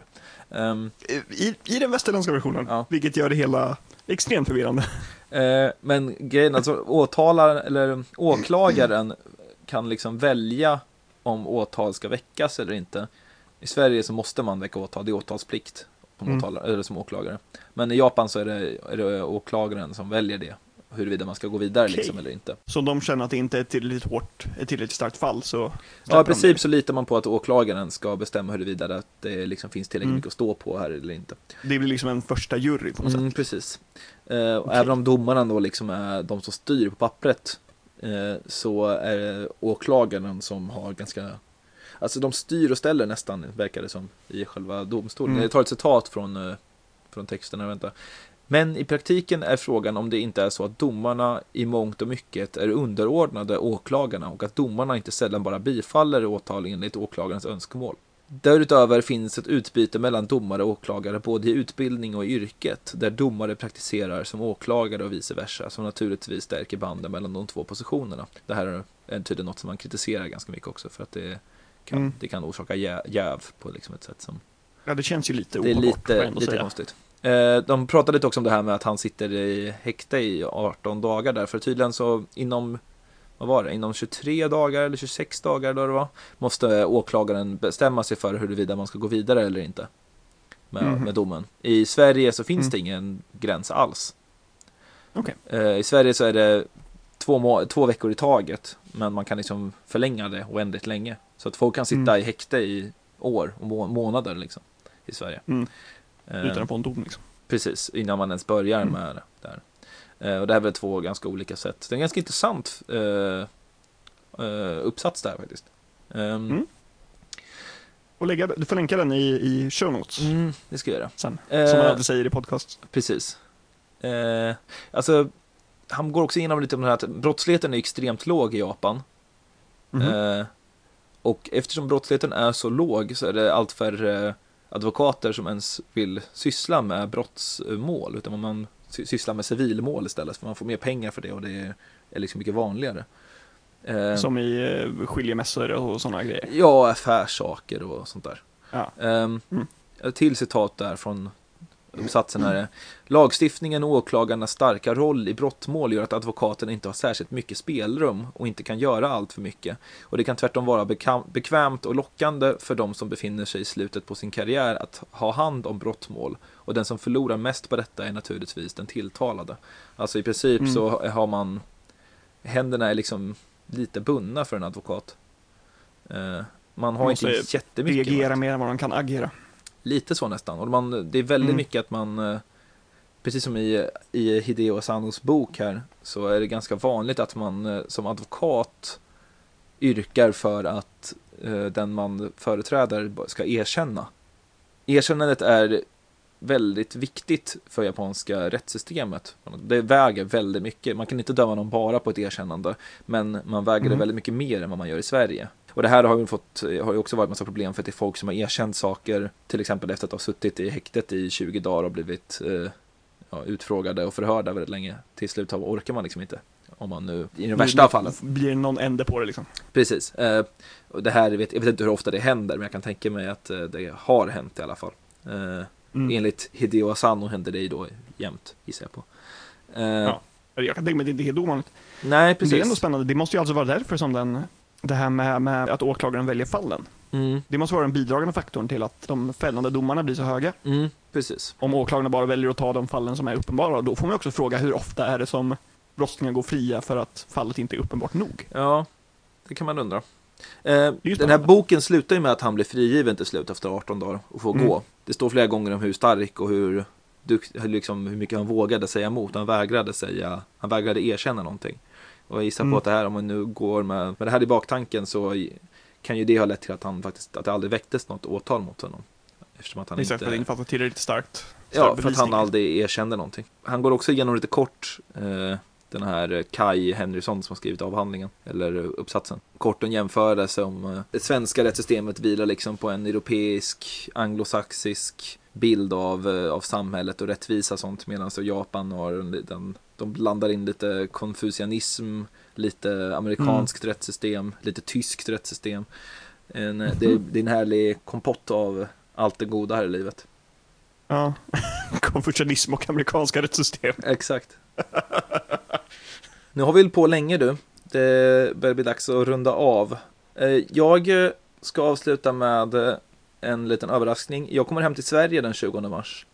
det? Ehm, I, I den västerländska versionen, Ja. vilket gör det hela extremt förvirrande. eh, men grejen, alltså åtalaren, eller åklagaren kan liksom välja om åtal ska väckas eller inte. I Sverige så måste man väcka åtal, det är åtalsplikt som, Mm. åtalare, eller som åklagare. Men i Japan så är det, är det åklagaren som väljer det, huruvida man ska gå vidare Okej. liksom eller inte. Så de känner att det inte är ett tillräckligt hårt, ett tillräckligt starkt fall så Ja, i princip så litar man på att åklagaren ska bestämma huruvida det, det liksom finns tillräckligt Mm. mycket att stå på här eller inte. Det blir liksom en första jury på något Mm, sätt. precis. Eh, Okej. Även om domarna då liksom är de som styr på pappret eh, så är det åklagaren som har ganska Alltså de styr och ställer nästan, verkar det som, i själva domstolen. Mm. Jag tar ett citat från, eh, från texterna, vänta. Men i praktiken är frågan om det inte är så att domarna i mångt och mycket är underordnade åklagarna och att domarna inte sällan bara bifaller åtal enligt åklagarens önskemål. Därutöver finns ett utbyte mellan domare och åklagare både i utbildning och i yrket, där domare praktiserar som åklagare och vice versa, som naturligtvis stärker banden mellan de två positionerna. Det här är tydligen något som man kritiserar ganska mycket också, för att det kan, Mm. det kan orsaka jä- jäv på liksom ett sätt som Ja, det känns ju lite det är ohållbart, får jag lite, lite konstigt. Eh, de pratade lite också om det här med att han sitter i häkte i 18 dagar där, för tydligen så inom vad var det, inom 23 dagar eller 26 dagar då det var, måste åklagaren bestämma sig för huruvida man ska gå vidare eller inte med, Mhm. med domen. I Sverige så finns Mm. det ingen gräns alls. Okej. Eh, I Sverige så är det två, må- två veckor i taget, men man kan liksom förlänga det oändligt länge. Så att folk kan sitta Mm. i häkte i år och må- månader liksom, i Sverige. Mm. Eh, Utan få en dom liksom. Precis, innan man ens börjar Mm. med det där. Eh, och det här är väl två ganska olika sätt. Det är en ganska intressant eh, uppsats där faktiskt. Ehm, Mm. Och lägga, du får länka den i, i show notes mm, det ska jag göra. sen. Eh, Som man alltid säger i podcast. Precis. Eh, alltså, han går också igenom lite om det här att brottsligheten är extremt låg i Japan. Eh, och eftersom brottsligheten är så låg så är det allt färre advokater som ens vill syssla med brottsmål. Utan man sy- sysslar med civilmål istället. För man får mer pengar för det och det är, liksom mycket vanligare. Eh, Som i uh, skiljemässor och sådana grejer. Ja, affärssaker och sånt där. Ja. Um, Mm. Ett till citat där från uppsatsen här är Lagstiftningen och åklagarnas starka roll i brottmål gör att advokaten inte har särskilt mycket spelrum och inte kan göra allt för mycket. Och det kan tvärtom vara bekvämt och lockande för de som befinner sig i slutet på sin karriär att ha hand om brottmål. Och den som förlorar mest på detta är naturligtvis den tilltalade. Alltså i princip Mm. så har man Händerna är liksom lite bundna för en advokat. Eh, man har Man inte jättemycket Reagera mer än vad de kan agera. Lite så nästan. Och man, det är väldigt Mm. mycket att man, eh, precis som i, i Hideo Asanos bok här, så är det ganska vanligt att man eh, som advokat yrkar för att eh, den man företräder ska erkänna. Erkännandet är väldigt viktigt för japanska rättssystemet. Det väger väldigt mycket. Man kan inte döma någon bara på ett erkännande, men man väger det Mm. väldigt mycket mer än vad man gör i Sverige. Och det här har ju, fått, har ju också varit massa problem för att det är folk som har erkänt saker, till exempel efter att ha suttit i häktet i 20 dagar och blivit eh, ja, utfrågade och förhörda väldigt länge. Till slut har- orkar man liksom inte. Om man nu, i de värsta fallen. Blir det någon ände på det liksom. Precis. Eh, och det här, vet, jag vet inte hur ofta det händer, men jag kan tänka mig att eh, det har hänt i alla fall. Eh, Mm. Enligt Hideo Asano händer det ju då jämt, gissar jag på. Eh, Ja. Jag kan tänka mig att det inte är helt ovanligt. Nej, precis. det är ändå spännande. Det måste ju alltså vara därför som den, det här med, med att åklagaren väljer fallen. Mm, Det måste vara den bidragande faktorn till att de fällande domarna blir så höga. mm, precis. Om åklagarna bara väljer att ta de fallen som är uppenbara, då får man också fråga hur ofta är det som brottslingar går fria för att fallet inte är uppenbart nog. Ja, det kan man undra. Eh, den här boken slutar ju med att han blir frigiven till slut efter 18 dagar och får Mm. gå. Det står flera gånger om hur stark och hur liksom, hur mycket han vågade säga emot. Han vägrade säga, han vägrade erkänna någonting. Och jag gissar Mm. på att det här, om man nu går med, med det här i baktanken så kan ju det ha lett till att han faktiskt, att det aldrig väcktes något åtal mot honom. Eftersom att han Exakt, för att det inte, inte fanns tillräckligt starkt. ja, för att han aldrig erkände någonting. Han går också igenom lite kort eh, den här Kai Henrysson som har skrivit avhandlingen, eller uppsatsen. Kort en jämförelse om eh, det svenska rättssystemet vilar liksom på en europeisk, anglosaxisk bild av, eh, av samhället och rättvisa och sånt medan så Japan har en liten, de blandar in lite konfucianism, lite amerikanskt rättssystem, lite tyskt rättssystem. En, eh, det, det är en härlig kompott av allt det goda här i livet. Ja. [LAUGHS] Konfucianism och amerikanska rättssystem. Exakt. Nu har vi hållit på länge du. Det börjar bli dags att runda av. Eh, Jag ska avsluta med en liten överraskning. Jag kommer hem till Sverige den 20 mars.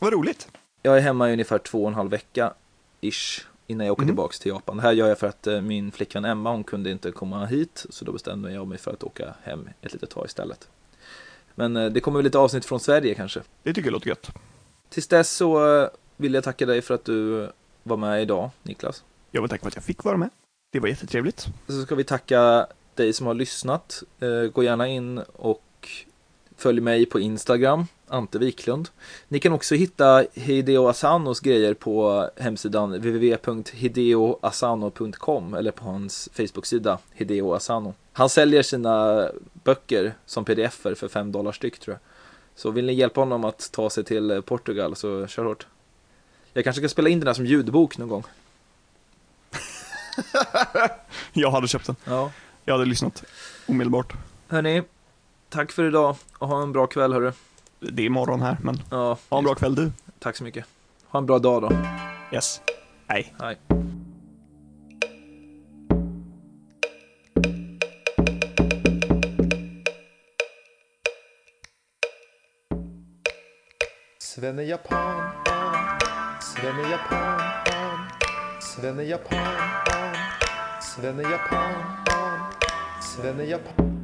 Vad roligt. Jag är hemma i ungefär två och en halv vecka ish innan jag åker Mhm. tillbaks till Japan. Det här gör jag för att eh, min flickvän Emma hon kunde inte komma hit så då bestämde jag mig för att åka hem ett litet tag istället. Men eh, det kommer väl lite avsnitt från Sverige kanske. Det tycker jag låter gött. Tills dess så eh, vill jag tacka dig för att du var med idag Niklas. Jag vill tacka för att jag fick vara med. Det var jättetrevligt. Så ska vi tacka dig som har lyssnat. Gå gärna in och följ mig på Instagram, Ante Wiklund. Ni kan också hitta Hideo Asanos grejer på hemsidan www.hideoasano.com eller på hans Facebook-sida Hideo Asano. Han säljer sina böcker som pdf-er för 5 dollar styck tror jag. Så vill ni hjälpa honom att ta sig till Portugal så kör hårt. Jag kanske ska spela in den här som ljudbok någon gång. [LAUGHS] Jag hade köpt den. Ja. Jag hade lyssnat omedelbart. Hörni, tack för idag och ha en bra kväll hörru. Det är morgon här, men Ja, ha en bra kväll du. tack så mycket. Ha en bra dag då. Yes. Hej. Hej. Svenne Japan, Svenne Japan, Svenne Japan, Svenne Japan, Svenne Japan.